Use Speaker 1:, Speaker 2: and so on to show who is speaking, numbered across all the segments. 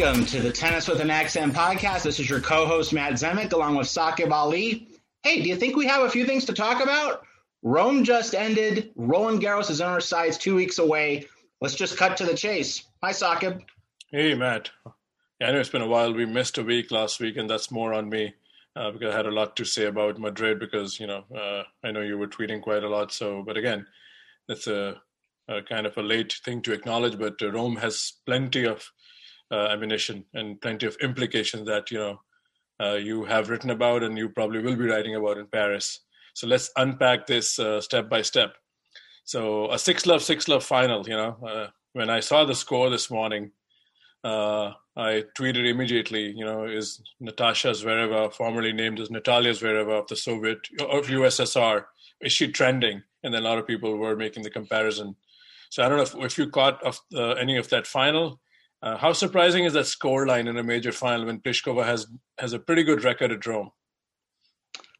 Speaker 1: Welcome to the Tennis with an Accent podcast. This is your co-host Matt Zemek along with Saqib Ali. Hey, do you think we have a few things to talk about? Rome just ended. Roland Garros is on our sides two weeks away. Let's just cut to the chase. Hi, Saqib.
Speaker 2: Hey, Matt. Yeah, I know it's been a while. We missed a week last week, and that's more on me uh, because I had a lot to say about Madrid because, you know, uh, I know you were tweeting quite a lot. So, but again, it's a, a kind of a late thing to acknowledge, but Rome has plenty of uh, ammunition and plenty of implications that, you know, uh, you have written about and you probably will be writing about in Paris. So let's unpack this uh, step by step. So a six love six love final. You know, uh, when I saw the score this morning, uh, I tweeted immediately. You know, is Natasha Zvereva, formerly named as Natalia Zvereva of the Soviet of USSR, is she trending? And then a lot of people were making the comparison. So I don't know if, if you caught of uh, any of that final. Uh, how surprising is that score line in a major final when Pliskova has has a pretty good record at Rome?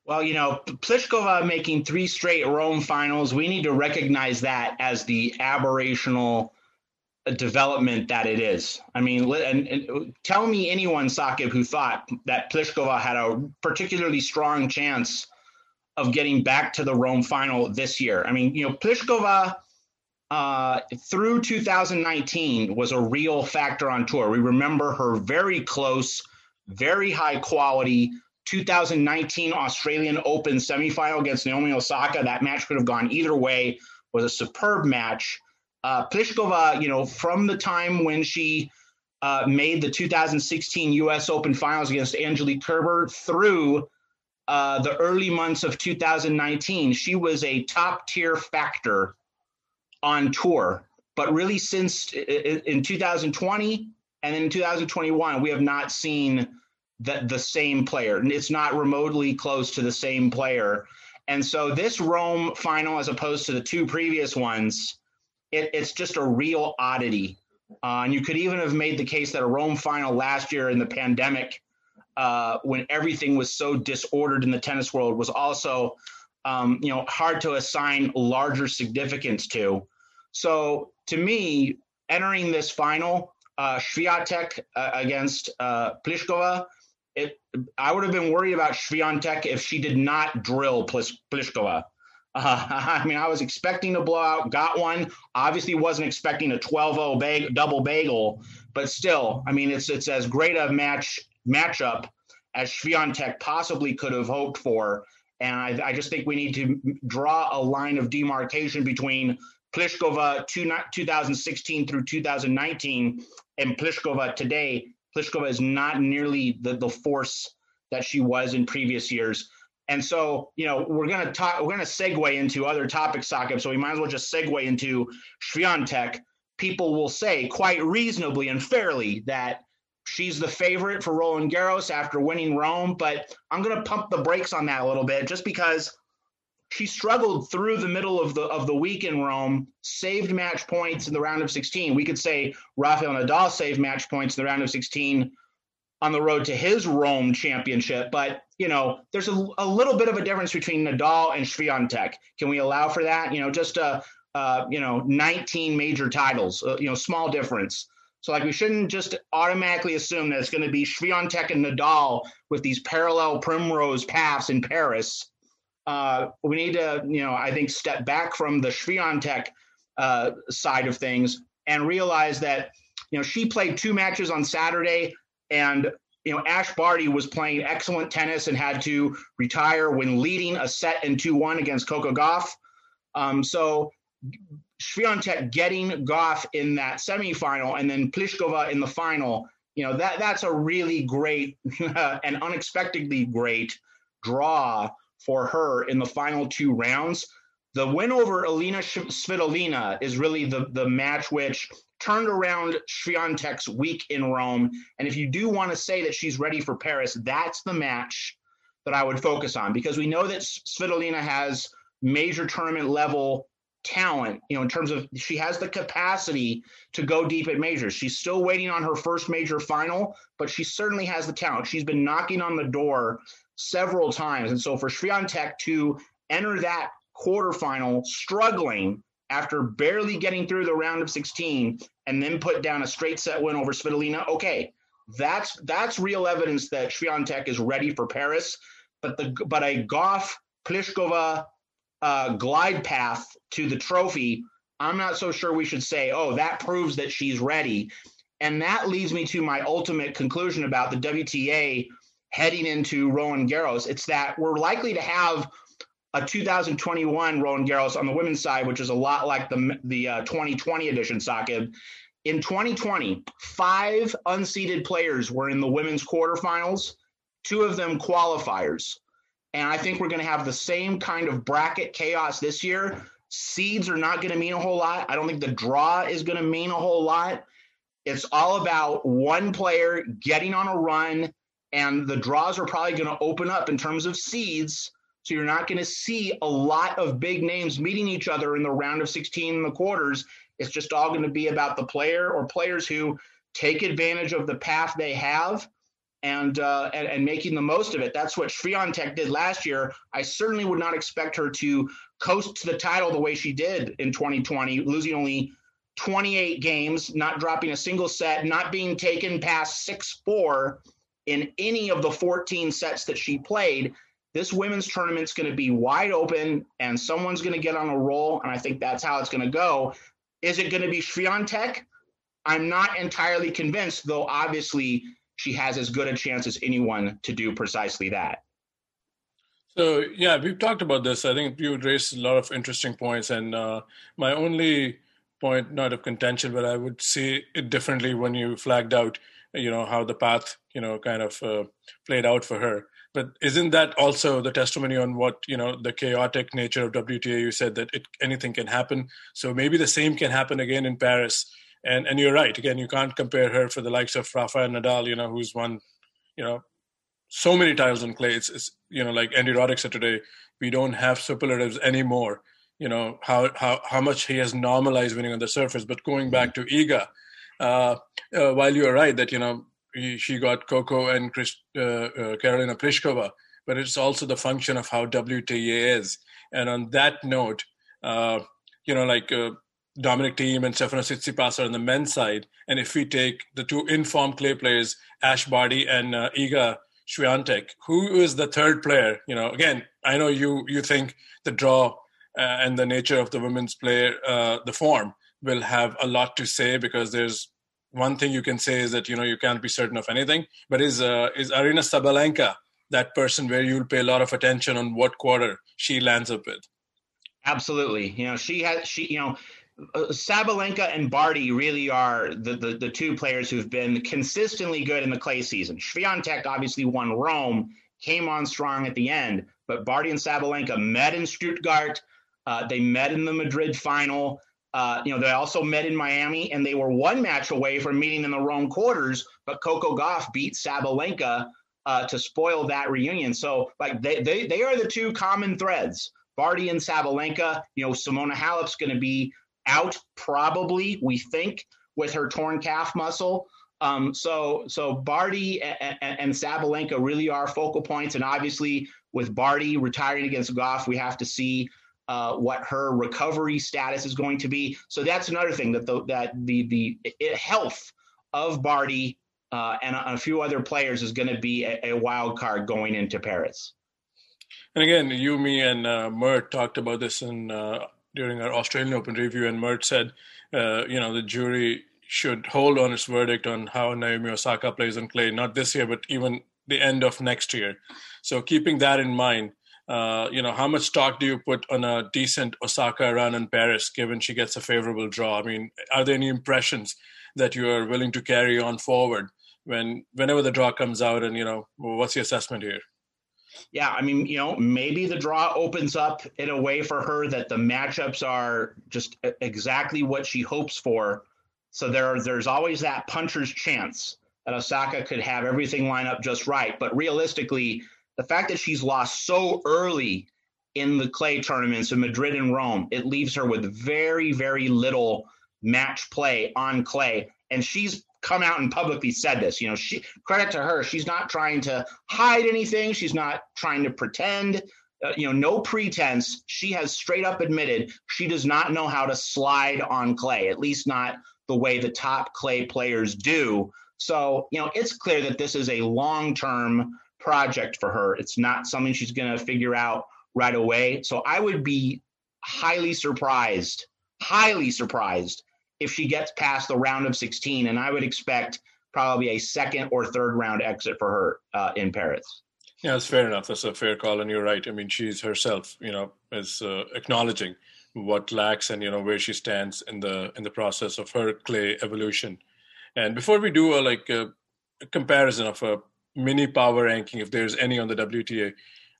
Speaker 1: Well, you know, Pliskova making three straight Rome finals, we need to recognize that as the aberrational development that it is. I mean, and, and tell me anyone, Saqib, who thought that Pliskova had a particularly strong chance of getting back to the Rome final this year. I mean, you know, Pliskova uh, through 2019 was a real factor on tour. We remember her very close, very high quality 2019 Australian Open semifinal against Naomi Osaka. That match could have gone either way. Was a superb match. Uh, Pliskova, you know, from the time when she uh, made the 2016 U.S. Open Finals against Angelique Kerber through uh, the early months of 2019, she was a top tier factor on tour. But really, since in 2020 and then in 2021, we have not seen the, the same player. It's not remotely close to the same player. And so this Rome final, as opposed to the two previous ones, it, it's just a real oddity. Uh, and you could even have made the case that a Rome final last year in the pandemic, uh, when everything was so disordered in the tennis world, was also, um, you know, hard to assign larger significance to. So to me, entering this final, uh, Swiatek uh, against uh, Pliskova it, I would have been worried about Swiatek if she did not drill Pliskova. Uh, I mean, I was expecting a blowout, got one. Obviously, wasn't expecting a 12-0 bag, double bagel, but still, I mean, it's it's as great a match matchup as Swiatek possibly could have hoped for. And I, I, just think we need to draw a line of demarcation between Pliskova two, 2016 through 2019 and Pliskova today Pliskova is not nearly the, the force that she was in previous years. And so, you know, we're going to talk, we're to segue into other topics, Saqib. So we might as well just segue into Swiatek. People will say quite reasonably and fairly that she's the favorite for Roland Garros after winning Rome. But I'm going to pump the brakes on that a little bit just because she struggled through the middle of the of the week in Rome, saved match points in the round of 16. We could say Rafael Nadal saved match points in the round of 16 on the road to his Rome championship, but you know, there's a, a little bit of a difference between Nadal and Swiatek. Can we allow for that? You know, just a uh, you know, 19 major titles, uh, you know, small difference. So like we shouldn't just automatically assume that it's going to be Swiatek and Nadal with these parallel primrose paths in Paris uh, we need to, you know, I think step back from the Swiatek uh, side of things and realize that, you know, she played two matches on Saturday and, you know, Ash Barty was playing excellent tennis and had to retire when leading a set in 2 1 against Coco Gauff. Um, so Swiatek getting Gauff in that semifinal and then Pliskova in the final, you know, that that's a really great and unexpectedly great draw for her in the final two rounds. The win over Alina Svitolina is really the, the match which turned around Swiatek's week in Rome. And if you do want to say that she's ready for Paris, that's the match that I would focus on because we know that Svitolina has major tournament level talent, you know, in terms of she has the capacity to go deep at majors. She's still waiting on her first major final, but she certainly has the talent. She's been knocking on the door several times. And so for Swiatek to enter that quarterfinal struggling after barely getting through the round of 16 and then put down a straight set win over Svitolina, okay, That's that's real evidence that Swiatek is ready for Paris. But the but a Gauff Pliskova uh, glide path to the trophy, I'm not so sure we should say, oh, that proves that she's ready. And that leads me to my ultimate conclusion about the WTA heading into Roland Garros. It's that we're likely to have a 2021 Roland Garros on the women's side, which is a lot like the the uh, 2020 edition Saqib. In 2020, five unseeded players were in the women's quarterfinals, two of them qualifiers. And I think we're going to have the same kind of bracket chaos this year. Seeds are not going to mean a whole lot. I don't think the draw is going to mean a whole lot. It's all about one player getting on a run, and the draws are probably going to open up in terms of seeds so you're not going to see a lot of big names meeting each other in the round of 16 and the quarters. It's just all going to be about the player or players who take advantage of the path they have and, uh, and, and making the most of it. That's what Swiatek did last year. I certainly would not expect her to coast to the title the way she did in 2020, losing only 28 games, not dropping a single set, not being taken past 6 4 in any of the 14 sets that she played this women's tournament's going to be wide open and someone's going to get on a roll. And I think that's how it's going to go. Is it going to be Swiatek? I'm not entirely convinced, though obviously she has as good a chance as anyone to do precisely that.
Speaker 2: So, yeah, we've talked about this. I think you raised a lot of interesting points. And uh, my only point, not of contention, but I would see it differently when you flagged out, you know, how the path, you know, kind of uh, played out for her. But isn't that also the testimony on what you know the chaotic nature of WTA? You said that it, anything can happen, so maybe the same can happen again in Paris. And and you're right. Again, you can't compare her for the likes of Rafael Nadal, you know, who's won, you know, so many titles on clay. It's, it's you know, like Andy Roddick said today, we don't have superlatives anymore. You know how how how much he has normalized winning on the surface. But going back to Iga, uh, uh, while you're right that you know he, she got Coco and Chris, uh, Karolina Pliskova, but it's also the function of how WTA is. And on that note, you know, like Dominic Thiem and Stefano Tsitsipas are on the men's side, and if we take the two informed clay players, Ash Barty and Iga Swiatek, who is the third player? You know, again, I know you you think the draw uh, and the nature of the women's play, uh, the form, will have a lot to say because there's one thing you can say is that you know you can't be certain of anything. But is uh, is Aryna Sabalenka that person where you'll pay a lot of attention on what quarter she lands up with?
Speaker 1: Absolutely. You know, she has she you know. Uh, Sabalenka and Barty really are the, the, the two players who've been consistently good in the clay season. Swiatek obviously won Rome, came on strong at the end, but Barty and Sabalenka met in Stuttgart. Uh, they met in the Madrid final. Uh, you know, they also met in Miami and they were one match away from meeting in the Rome quarters, but Coco Gauff beat Sabalenka uh, to spoil that reunion. So, like, they, they, they are the two common threads. Barty and Sabalenka, you know, Simona Halep's going to be out probably, we think, with her torn calf muscle. Um, so, so Barty and, and, and Sabalenka really are focal points. And obviously, with Barty retiring against Gauff, we have to see uh, what her recovery status is going to be. So that's another thing that the that the the health of Barty uh, and a, a, few other players is going to be a, a, wild card going into Paris.
Speaker 2: And again, you, me, and uh, Mert talked about this in uh, during our Australian Open review, and Mert said, uh, you know, the jury should hold on its verdict on how Naomi Osaka plays on clay, not this year, but even the end of next year. So keeping that in mind, uh, you know, how much stock do you put on a decent Osaka run in Paris, given she gets a favorable draw? I mean, are there any impressions that you are willing to carry on forward when whenever the draw comes out? And you know, what's the assessment here?
Speaker 1: Yeah, I mean, you know, maybe the draw opens up in a way for her that the matchups are just exactly what she hopes for. So there, there's always that puncher's chance that Osaka could have everything line up just right. But realistically, the fact that she's lost so early in the clay tournaments in Madrid and Rome, it leaves her with very, very little match play on clay. And she's come out and publicly said this. You know, she credit to her, she's not trying to hide anything. She's not trying to pretend. Uh, you know, no pretense. She has straight up admitted she does not know how to slide on clay, at least not the way the top clay players do. So, you know, it's clear that this is a long term project for her. It's not something she's going to figure out right away. So I would be highly surprised, highly surprised if she gets past the round of 16. And I would expect probably a second or third round exit for her uh, in Paris.
Speaker 2: Yeah, that's fair enough. That's a fair call, and you're right. I mean, she's herself, you know, is uh, acknowledging what lacks and you know where she stands in the in the process of her clay evolution. And before we do a like a, a comparison of a mini power ranking, if there's any on the WTA,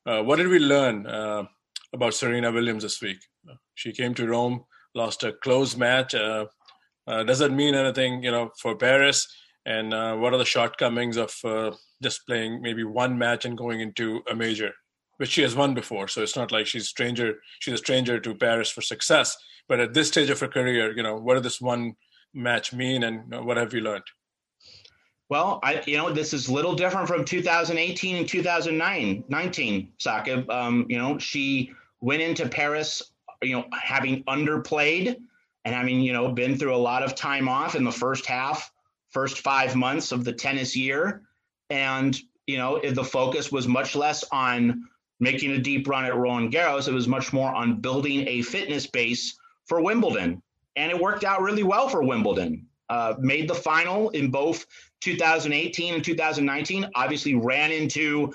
Speaker 2: uh, what did we learn uh, about Serena Williams this week? She came to Rome, lost a close match. Uh, uh does that mean anything, you know, for Paris? And uh, what are the shortcomings of uh, just playing maybe one match and going into a major, which she has won before? So it's not like she's stranger. She's a stranger to Paris for success. But at this stage of her career, you know, what does this one match mean, and what have you learned?
Speaker 1: Well, I you know this is a little different from 2018 and 2009 19 Saqib. Um, you know she went into Paris, you know, having underplayed and having you know been through a lot of time off in the first half, first five months of the tennis year, and you know the focus was much less on making a deep run at Roland Garros. It was much more on building a fitness base for Wimbledon, and it worked out really well for Wimbledon. Uh, made the final in both 2018 and 2019. Obviously, ran into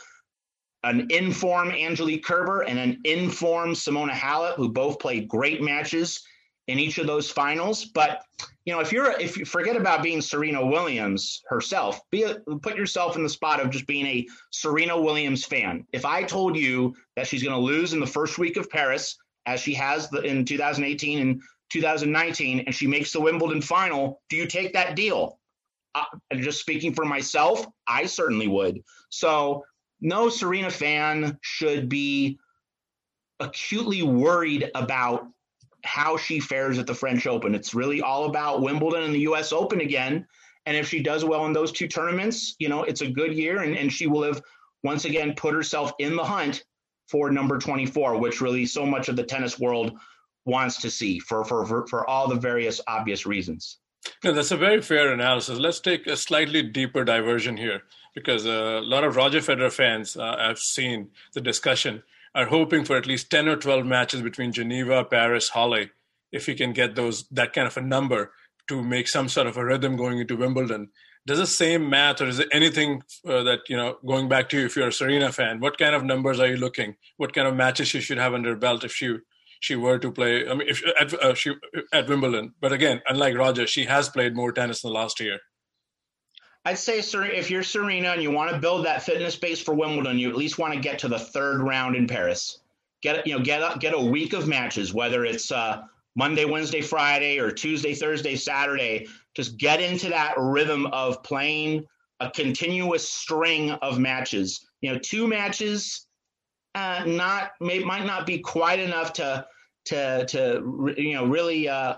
Speaker 1: an informed Angelique Kerber and an informed Simona Halep, who both played great matches in each of those finals. But you know, if you're if you forget about being Serena Williams herself, be a, put yourself in the spot of just being a Serena Williams fan. If I told you that she's going to lose in the first week of Paris, as she has the, in 2018 and 2019 and she makes the Wimbledon final, do you take that deal? Uh, just speaking for myself, I certainly would. So, no Serena fan should be acutely worried about how she fares at the French Open. It's really all about Wimbledon and the US Open again. And if she does well in those two tournaments, you know, it's a good year and, and she will have once again put herself in the hunt for number 24, which really so much of the tennis world wants to see for, for, for, for all the various obvious reasons.
Speaker 2: No, that's a very fair analysis. Let's take a slightly deeper diversion here because a lot of Roger Federer fans uh, I've seen the discussion are hoping for at least 10 or 12 matches between Geneva, Paris, Halle, if he can get those that kind of a number to make some sort of a rhythm going into Wimbledon. Does the same math, or is it anything uh, that you know? Going back to you, if you're a Serena fan, what kind of numbers are you looking? What kind of matches she should have under belt if she she were to play. I mean, if at, uh, she, at Wimbledon, but again, unlike Roger, she has played more tennis in the last year.
Speaker 1: I'd say, if you're Serena and you want to build that fitness base for Wimbledon, you at least want to get to the third round in Paris. Get you know get a, get a week of matches, whether it's uh, Monday, Wednesday, Friday, or Tuesday, Thursday, Saturday. Just get into that rhythm of playing a continuous string of matches. You know, two matches, uh, not may, might not be quite enough to to to you know really uh,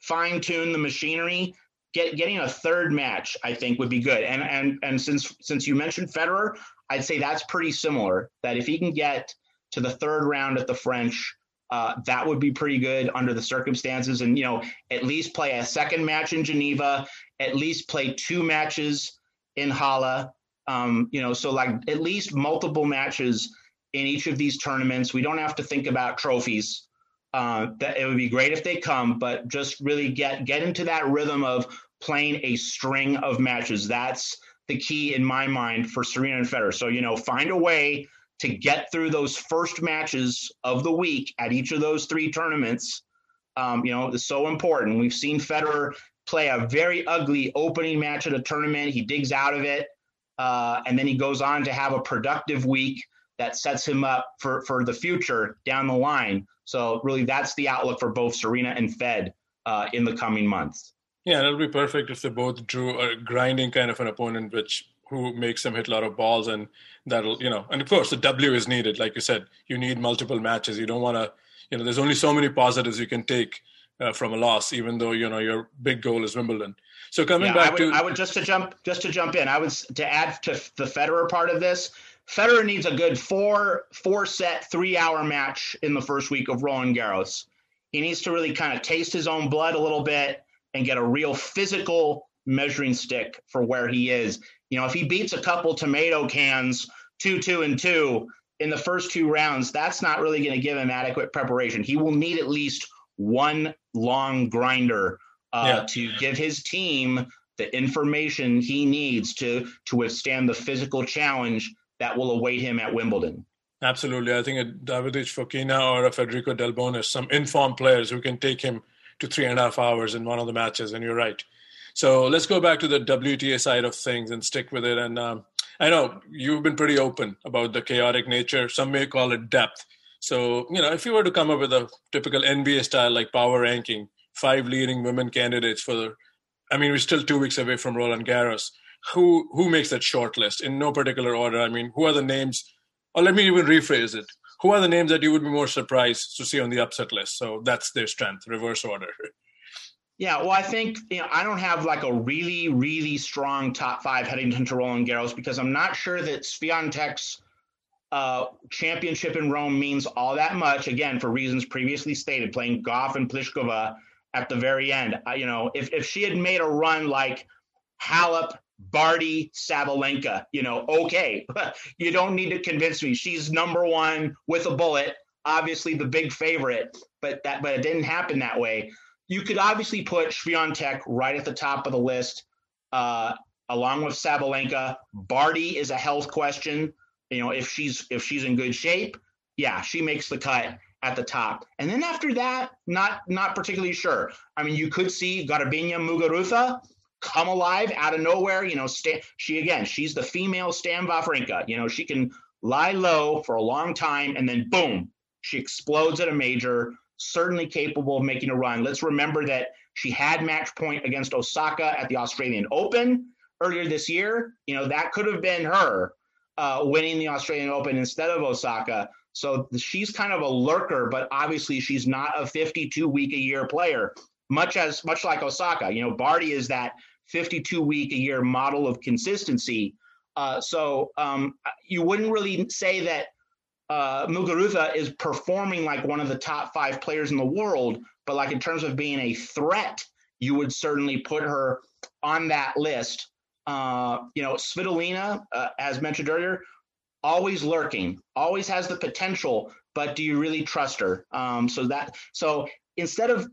Speaker 1: fine tune the machinery. Get, getting a third match, I think, would be good. And and and since since you mentioned Federer, I'd say that's pretty similar. That if he can get to the third round at the French, uh, that would be pretty good under the circumstances. And you know, at least play a second match in Geneva, at least play two matches in Halle. Um, you know, so like at least multiple matches in each of these tournaments. We don't have to think about trophies uh, that it would be great if they come, but just really get get into that rhythm of playing a string of matches. That's the key in my mind for Serena and Federer. So you know, find a way to get through those first matches of the week at each of those three tournaments. Um, you know, it's so important. We've seen Federer play a very ugly opening match at a tournament. He digs out of it, uh, and then he goes on to have a productive week that sets him up for for the future down the line. So really, that's the outlook for both Serena and Fed uh, in the coming months.
Speaker 2: Yeah, it'll be perfect if they both drew a grinding kind of an opponent, which who makes them hit a lot of balls, and that'll you know, and of course the W is needed. Like you said, you need multiple matches. You don't want to, you know, there's only so many positives you can take uh, from a loss, even though you know your big goal is Wimbledon. So coming yeah, back
Speaker 1: I would,
Speaker 2: to,
Speaker 1: I would just to jump just to jump in. I would to add to the Federer part of this. Federer needs a good four four set three hour match in the first week of Roland Garros. He needs to really kind of taste his own blood a little bit and get a real physical measuring stick for where he is. You know, if he beats a couple tomato cans two, two, and two in the first two rounds, that's not really going to give him adequate preparation. He will need at least one long grinder uh, yeah. to give his team the information he needs to to withstand the physical challenge that will await him at Wimbledon.
Speaker 2: Absolutely. I think a Davidovich Fokina or a Federico Delbonis, some informed players who can take him to three and a half hours in one of the matches. And you're right. So let's go back to the WTA side of things and stick with it. And um, I know you've been pretty open about the chaotic nature. Some may call it depth. So, you know, if you were to come up with a typical NBA style like power ranking, five leading women candidates for the, I mean, we're still two weeks away from Roland Garros. Who who makes that short list in no particular order? I mean, who are the names? Or let me even rephrase it. Who are the names that you would be more surprised to see on the upset list? So that's their strength, reverse order.
Speaker 1: Yeah, well, I think you know I don't have like a really, really strong top five heading into Roland Garros because I'm not sure that Swiatek's uh, championship in Rome means all that much. Again, for reasons previously stated, playing Gauff and Pliskova at the very end. You know, if if she had made a run like Halep, Barty, Sabalenka, you know, okay, you don't need to convince me. She's number one with a bullet. Obviously, the big favorite, but that but it didn't happen that way you could obviously put Swiatek right at the top of the list, uh, along with Sabalenka. Barty is a health question. You know, if she's if she's in good shape, yeah, she makes the cut at the top. And then after that, not not particularly sure. I mean, you could see Garbiñe Muguruza come alive out of nowhere. You know, she again, she's the female Stan Wawrinka. You know, she can lie low for a long time and then boom, she explodes at a major certainly capable of making a run. Let's remember that she had match point against Osaka at the Australian Open earlier this year. You know, that could have been her uh, winning the Australian Open instead of Osaka. So she's kind of a lurker, but obviously she's not a 52 week a year player, much as much like Osaka. You know, Barty is that 52 week a year model of consistency. Uh, so um, you wouldn't really say that uh, Muguruza is performing like one of the top five players in the world, but like in terms of being a threat, you would certainly put her on that list. Uh, you know, Svitolina, uh, as mentioned earlier, always lurking, always has the potential, but do you really trust her? Um, so that so instead of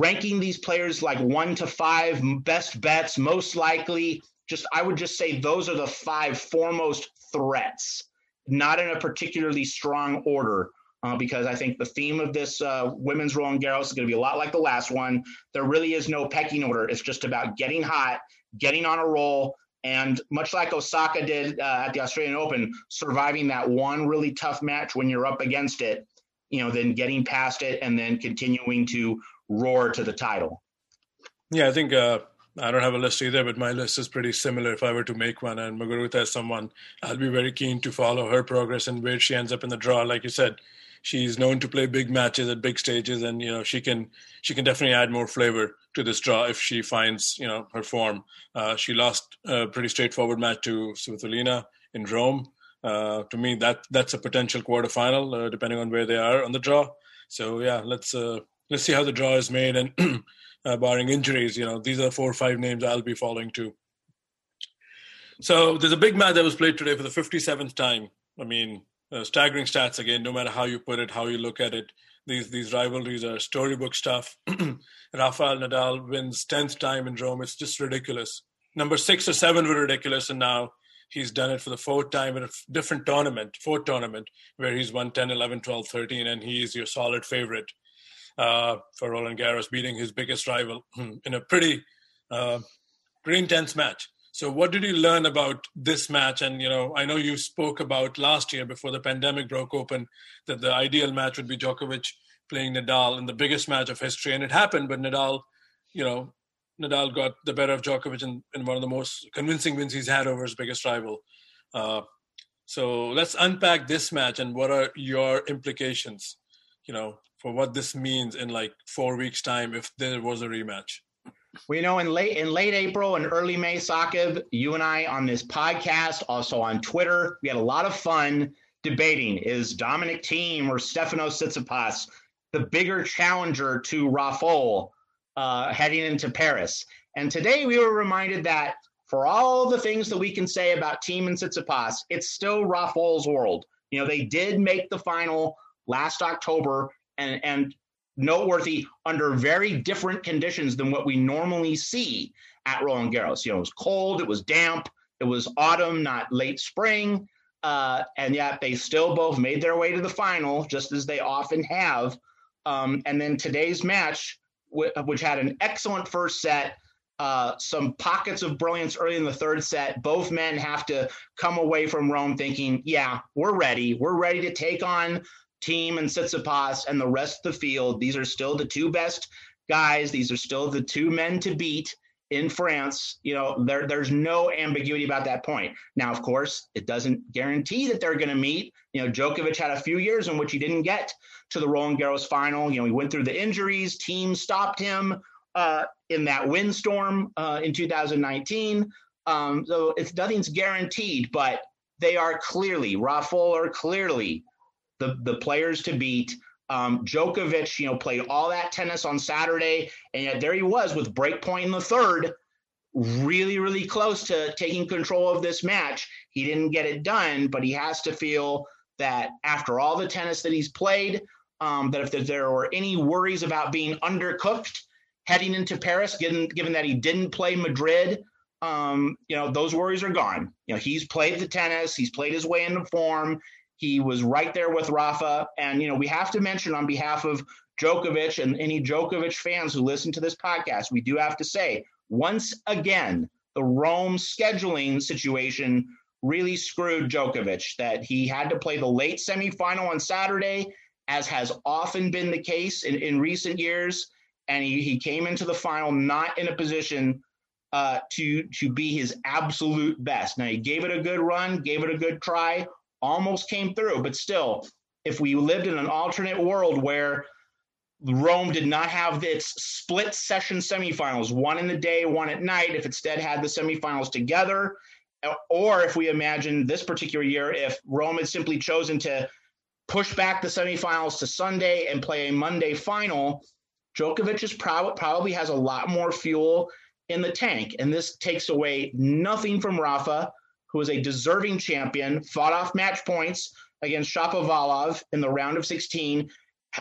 Speaker 1: ranking these players like one to five best bets, most likely, just I would just say those are the five foremost threats not in a particularly strong order. Uh, because I think the theme of this uh, women's Roland Garros is going to be a lot like the last one. There really is no pecking order. It's just about getting hot, getting on a roll, and much like Osaka did uh, at the Australian Open, surviving that one really tough match when you're up against it, you know, then getting past it and then continuing to roar to the title.
Speaker 2: Yeah, I think uh, I don't have a list either, but my list is pretty similar if I were to make one. And Muguruza is someone I'll be very keen to follow her progress and where she ends up in the draw. Like you said, she's known to play big matches at big stages, and you know she can she can definitely add more flavor to this draw if she finds you know her form. Uh, she lost a pretty straightforward match to Svitolina in Rome. Uh, to me, that that's a potential quarterfinal, uh, depending on where they are on the draw. So yeah, let's uh, let's see how the draw is made and. uh, barring injuries. You know, these are four or five names I'll be following too. So there's a big match that was played today for the 57th time. I mean, uh, staggering stats again. No matter how you put it, how you look at it, these these rivalries are storybook stuff. Rafael Nadal wins 10th time in Rome. It's just ridiculous. Number six or seven were ridiculous, and now he's done it for the fourth time in a different tournament, fourth tournament, where he's won 10, 11, 12, 13, and he's your solid favorite uh, for Roland Garros, beating his biggest rival in a pretty, uh, pretty intense match. So, what did you learn about this match? And you know, I know you spoke about last year before the pandemic broke open that the ideal match would be Djokovic playing Nadal in the biggest match of history, and it happened. But Nadal, you know, Nadal got the better of Djokovic in, in one of the most convincing wins he's had over his biggest rival. Uh, so let's unpack this match and what are your implications, you know, for what this means in like four weeks' time if there was a rematch?
Speaker 1: Well, you know, in late in late April and early May, Saqib, you and I on this podcast, also on Twitter, we had a lot of fun debating: is Dominic Thiem or Stefanos Tsitsipas the bigger challenger to Rafael uh, heading into Paris? And today we were reminded that for all the things that we can say about Thiem and Tsitsipas, it's still Rafael's world. You know, they did make the final last October and, and noteworthy under very different conditions than what we normally see at Roland Garros. You know, it was cold, it was damp, it was autumn, not late spring. Uh, and yet they still both made their way to the final, just as they often have. Um, and then today's match, which had an excellent first set, uh, some pockets of brilliance early in the third set. Both men have to come away from Rome thinking, yeah, we're ready. We're ready to take on Thiem and Tsitsipas and the rest of the field. These are still the two best guys. These are still the two men to beat in France. You know, there, there's no ambiguity about that point. Now, of course, it doesn't guarantee that they're going to meet. You know, Djokovic had a few years in which he didn't get to the Roland Garros final. You know, he went through the injuries, Thiem stopped him uh, in that windstorm uh, in 2019. Um, so it's nothing's guaranteed, but they are clearly, Rafael are clearly the, the players to beat. Um, Djokovic, you know, played all that tennis on Saturday, and yet there he was with break point in the third, really, really close to taking control of this match. He didn't get it done, but he has to feel that after all the tennis that he's played, um, that if there were any worries about being undercooked heading into Paris, given given that he didn't play Madrid, um, you know, those worries are gone. You know, he's played the tennis, he's played his way into form. He was right there with Rafa. And, you know, we have to mention on behalf of Djokovic and any Djokovic fans who listen to this podcast, we do have to say, once again, the Rome scheduling situation really screwed Djokovic, that he had to play the late semifinal on Saturday, as has often been the case in, in recent years. And he, he came into the final not in a position uh, to to be his absolute best. Now he gave it a good run, gave it a good try, almost came through, but still, if we lived in an alternate world where Rome did not have its split session semifinals, one in the day, one at night, if instead had the semifinals together, or if we imagine this particular year, if Rome had simply chosen to push back the semifinals to Sunday and play a Monday final, Djokovic is prob- probably has a lot more fuel in the tank. And this takes away nothing from Rafa who was a deserving champion, fought off match points against Shapovalov in the round of 16,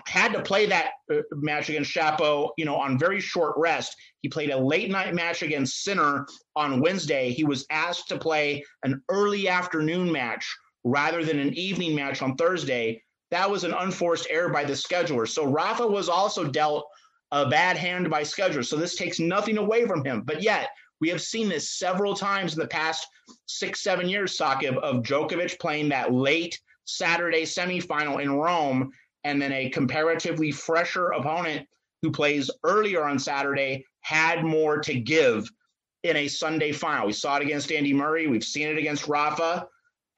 Speaker 1: had to play that uh, match against Shapo, you know, on very short rest. He played a late night match against Sinner on Wednesday. He was asked to play an early afternoon match rather than an evening match on Thursday. That was an unforced error by the scheduler. So Rafa was also dealt a bad hand by scheduler. So this takes nothing away from him. But yet, we have seen this several times in the past six, seven years, Saqib, of Djokovic playing that late Saturday semifinal in Rome, and then a comparatively fresher opponent who plays earlier on Saturday had more to give in a Sunday final. We saw it against Andy Murray. We've seen it against Rafa.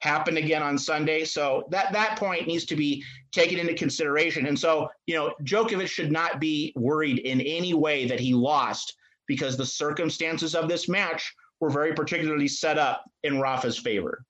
Speaker 1: Happened again on Sunday. So that that point needs to be taken into consideration. And so, you know, Djokovic should not be worried in any way that he lost because the circumstances of this match were very particularly set up in Rafa's favor.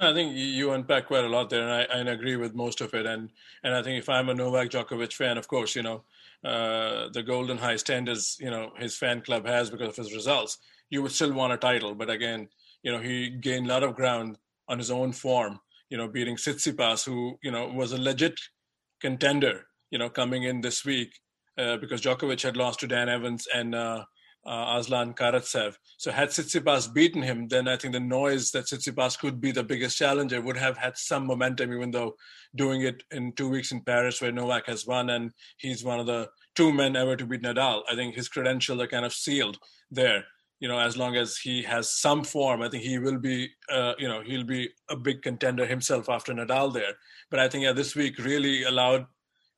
Speaker 2: I think you unpack quite a lot there, and I, agree with most of it. And and I think if I'm a Novak Djokovic fan, of course, you know, uh, the golden high standards, you know, his fan club has because of his results, you would still want a title. But again, you know, he gained a lot of ground on his own form. You know, beating Tsitsipas, who you know was a legit contender. You know, coming in this week, uh, because Djokovic had lost to Dan Evans and uh, uh, Aslan Karatsev. So had Tsitsipas beaten him, then I think the noise that Tsitsipas could be the biggest challenger would have had some momentum, even though doing it in two weeks in Paris where Novak has won and he's one of the two men ever to beat Nadal. I think his credentials are kind of sealed there. You know, as long as he has some form, I think he will be, uh, you know, he'll be a big contender himself after Nadal there. But I think yeah, this week really allowed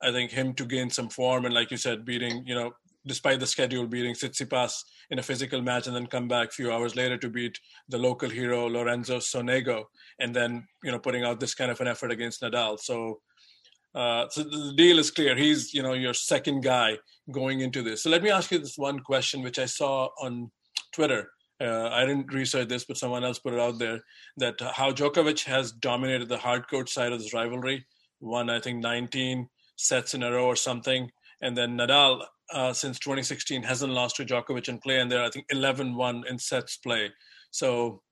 Speaker 2: I think him to gain some form and like you said, beating you know despite the schedule beating Tsitsipas in a physical match and then come back a few hours later to beat the local hero Lorenzo Sonego and then you know putting out this kind of an effort against Nadal. So. Uh, so the deal is clear. He's, you know, your second guy going into this. So let me ask you this one question, which I saw on Twitter. Uh, I didn't research this, but someone else put it out there that how Djokovic has dominated the hard court side of this rivalry. Won, I think, 19 sets in a row or something. And then Nadal uh, since 2016 hasn't lost to Djokovic in play, and they're I think 11-1 in sets play. So,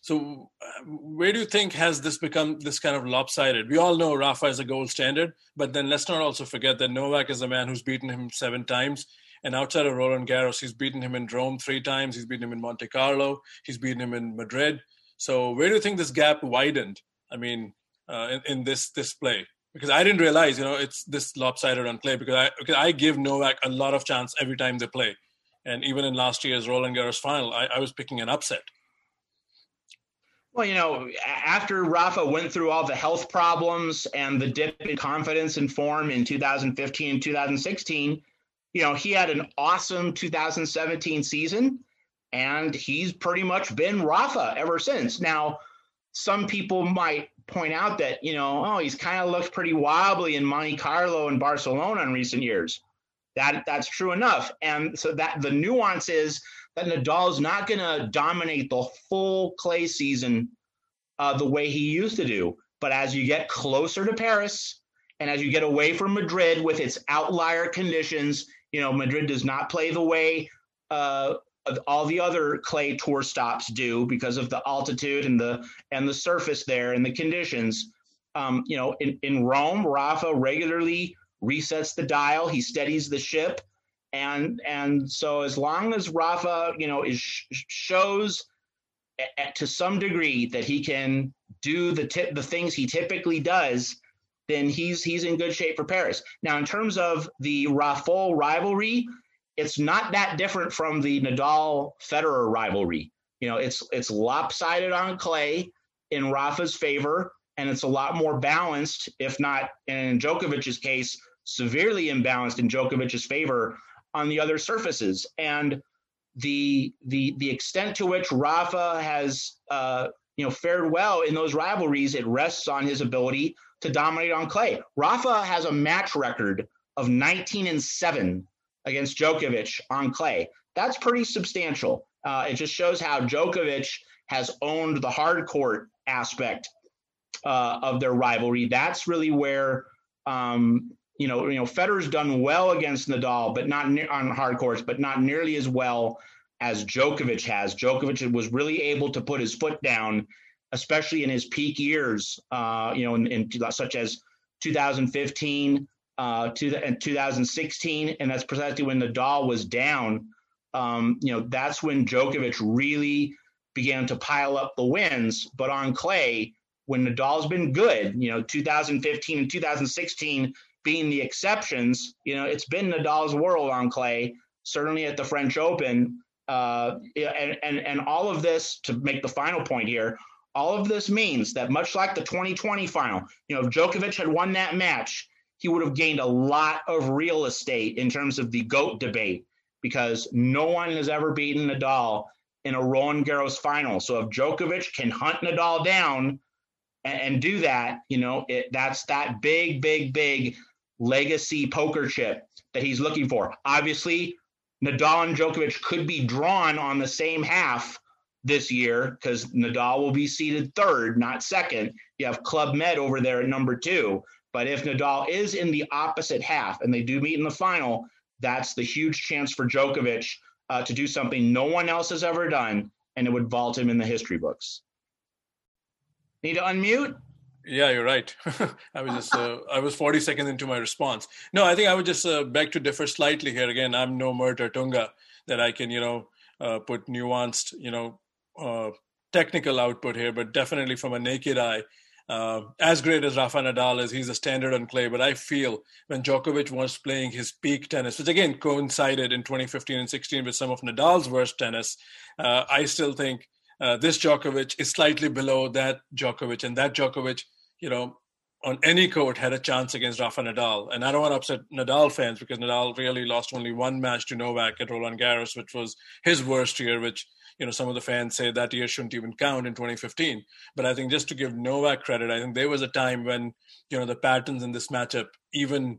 Speaker 2: so uh, where do you think has this become this kind of lopsided? We all know Rafa is a gold standard, but then let's not also forget that Novak is a man who's beaten him seven times. And outside of Roland Garros, he's beaten him in Rome three times. He's beaten him in Monte Carlo. He's beaten him in Madrid. So where do you think this gap widened? I mean, uh, in, in this this play because I didn't realize, you know, it's this lopsided on play because I because I give Novak a lot of chance every time they play, and even in last year's Roland Garros final, I, I was picking an upset.
Speaker 1: Well, you know, after Rafa went through all the health problems and the dip in confidence and form in 2015 and 2016, you know, he had an awesome 2017 season, and he's pretty much been Rafa ever since. Now, some people might point out that you know, oh, he's kind of looked pretty wobbly in Monte Carlo and Barcelona in recent years. That that's true enough, and so that the nuance is that Nadal is not going to dominate the full clay season uh, the way he used to do. But as you get closer to Paris, and as you get away from Madrid with its outlier conditions, you know, Madrid does not play the way uh, all the other clay tour stops do because of the altitude and the and the surface there and the conditions. Um, you know, in, in Rome, Rafa regularly resets the dial. He steadies the ship, and and so as long as Rafa, you know, is shows to some degree that he can do the tip the things he typically does, then he's he's in good shape for Paris. Now, in terms of the Rafa rivalry, it's not that different from the Nadal Federer rivalry. You know, it's it's lopsided on clay in Rafa's favor, and it's a lot more balanced, if not in Djokovic's case, severely imbalanced in Djokovic's favor on the other surfaces. And the the the extent to which Rafa has uh, you know fared well in those rivalries, it rests on his ability to dominate on clay. Rafa has a match record of 19 and 7 against Djokovic on clay. That's pretty substantial. Uh, it just shows how Djokovic has owned the hard court aspect uh, of their rivalry. That's really where um, you know you know Federer's done well against Nadal, but not ne- on hard courts, but not nearly as well as Djokovic has. Djokovic was really able to put his foot down, especially in his peak years. Uh, you know, in, in such as 2015, uh, to the, in 2016, and that's precisely when Nadal was down. Um, you know, that's when Djokovic really began to pile up the wins. But on clay, when Nadal's been good, you know, 2015 and 2016 being the exceptions, you know, it's been Nadal's world on clay. Certainly at the French Open, uh, and and and all of this to make the final point here. All of this means that much like the 2020 final, you know, if Djokovic had won that match, he would have gained a lot of real estate in terms of the GOAT debate because no one has ever beaten Nadal in a Roland Garros final. So if Djokovic can hunt Nadal down and, and do that, you know, it, that's that big, big, big legacy poker chip that he's looking for. Obviously, Nadal and Djokovic could be drawn on the same half this year because Nadal will be seeded third, not second. You have Club Med over there at number two. But if Nadal is in the opposite half and they do meet in the final, that's the huge chance for Djokovic uh, to do something no one else has ever done, and it would vault him in the history books. Need to unmute?
Speaker 2: Yeah, you're right. I was just uh, I was 40 seconds into my response. No, I think I would just uh, beg to differ slightly here. Again, I'm no Mert Ertunga that I can you know uh, put nuanced you know uh, technical output here, but definitely from a naked eye, uh, as great as Rafa Nadal is, he's a standard on clay. But I feel when Djokovic was playing his peak tennis, which again coincided in 2015 and 16 with some of Nadal's worst tennis, uh, I still think uh, this Djokovic is slightly below that Djokovic, and that Djokovic, you know, on any court had a chance against Rafa Nadal. And I don't want to upset Nadal fans because Nadal really lost only one match to Novak at Roland Garros, which was his worst year, which you know some of the fans say that year shouldn't even count in 2015 but i think just to give novak credit i think there was a time when you know the patterns in this matchup even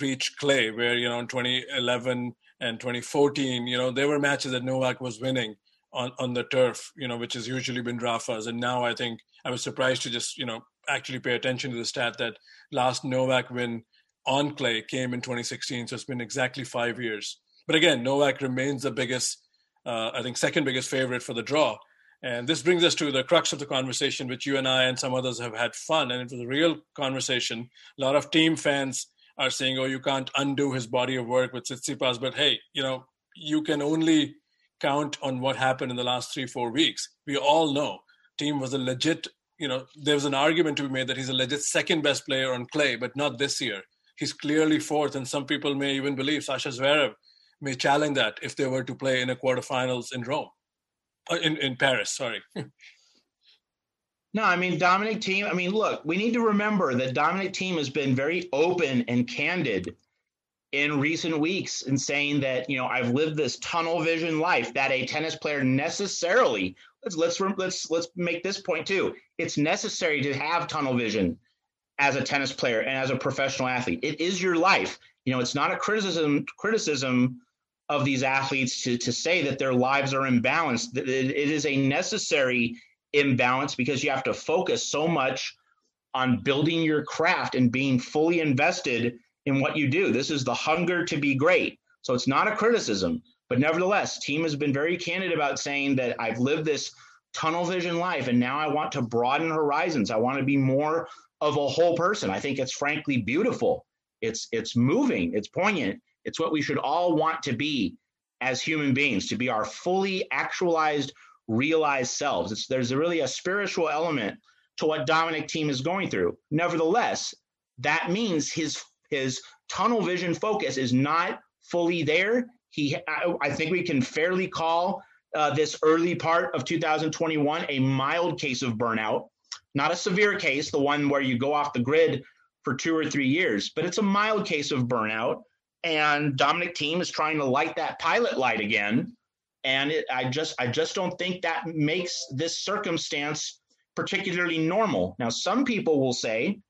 Speaker 2: reached clay where you know in 2011 and 2014 you know there were matches that novak was winning on on the turf you know which has usually been rafa's and now i think i was surprised to just you know actually pay attention to the stat that last novak win on clay came in 2016. So it's been exactly five years. But again, Novak remains the biggest, uh, I think, second biggest favorite for the draw. And this brings us to the crux of the conversation, which you and I and some others have had fun. And it was a real conversation. A lot of Thiem fans are saying, oh, you can't undo his body of work with Tsitsipas. But hey, you know, you can only count on what happened in the last three, four weeks. We all know Thiem was a legit, you know, there was an argument to be made that he's a legit second best player on clay, but not this year. He's clearly fourth, and some people may even believe Sasha Zverev may challenge that if they were to play in a quarterfinals in Rome, uh, in in Paris. Sorry.
Speaker 1: No, I mean Dominic Thiem. I mean, look, we need to remember that Dominic Thiem has been very open and candid in recent weeks in saying that you know I've lived this tunnel vision life that a tennis player necessarily let's let's let's let's make this point too. It's necessary to have tunnel vision as a tennis player and as a professional athlete. It is your life. You know, it's not a criticism criticism of these athletes to to say that their lives are imbalanced. It, is a necessary imbalance because you have to focus so much on building your craft and being fully invested in what you do. This is the hunger to be great. So it's not a criticism, but nevertheless, Thiem has been very candid about saying that I've lived this tunnel vision life and now I want to broaden horizons. I want to be more of a whole person. I think it's frankly beautiful. It's it's moving, it's poignant. It's what we should all want to be as human beings, to be our fully actualized realized selves. It's, there's really a spiritual element to what Dominic Thiem is going through. Nevertheless, that means his his tunnel vision focus is not fully there. He, I, I think we can fairly call uh, this early part of 2021 a mild case of burnout, not a severe case, the one where you go off the grid for two or three years, but it's a mild case of burnout. And Dominic Thiem is trying to light that pilot light again and it, I just I just don't think that makes this circumstance particularly normal. Now, some people will say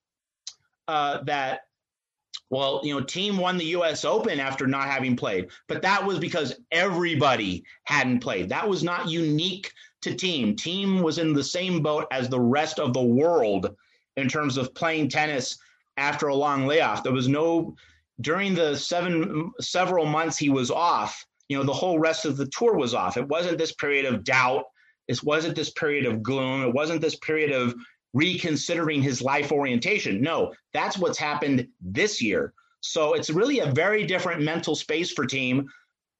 Speaker 1: uh, that well, you know, Thiem won the U.S. Open after not having played, but that was because everybody hadn't played. That was not unique to Thiem. Thiem was in the same boat as the rest of the world in terms of playing tennis after a long layoff. There was no during the seven several months he was off you know, the whole rest of the tour was off. It wasn't this period of doubt. It wasn't this period of gloom. It wasn't this period of reconsidering his life orientation. No, that's what's happened this year. So it's really a very different mental space for Thiem.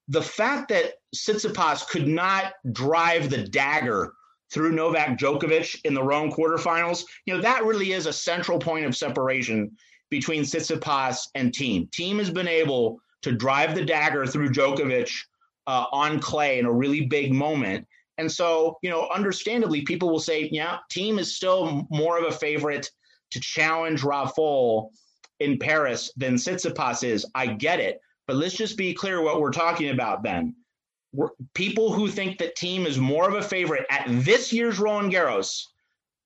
Speaker 1: The fact that Tsitsipas could not drive the dagger through Novak Djokovic in the Rome quarterfinals, you know, that really is a central point of separation between Tsitsipas and Thiem. Thiem has been able to drive the dagger through Djokovic uh, on clay in a really big moment. And so, you know, understandably, people will say, yeah, Thiem is still more of a favorite to challenge Rafael in Paris than Tsitsipas is. I get it. But let's just be clear what we're talking about then. We're, people who think that Thiem is more of a favorite at this year's Roland Garros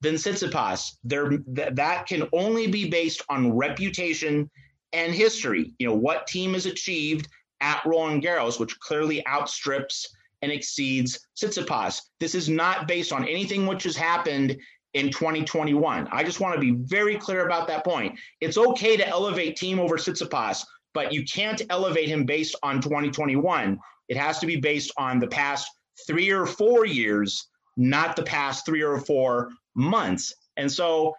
Speaker 1: than Tsitsipas, th- that can only be based on reputation and history. You know, what Thiem has achieved at Roland Garros, which clearly outstrips and exceeds Tsitsipas. This is not based on anything which has happened in 2021. I just want to be very clear about that point. It's okay to elevate Thiem over Tsitsipas, but you can't elevate him based on 2021. It has to be based on the past three or four years, not the past three or four months. And so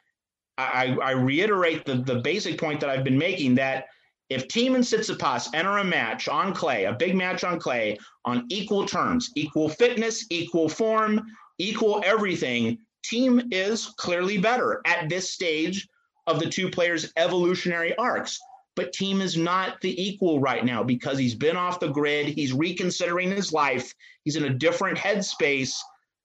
Speaker 1: I, I reiterate the, the basic point that I've been making that if Thiem and Tsitsipas enter a match on clay, a big match on clay, on equal terms, equal fitness, equal form, equal everything, Thiem is clearly better at this stage of the two players' evolutionary arcs. But Thiem is not the equal right now because he's been off the grid. He's reconsidering his life. He's in a different headspace.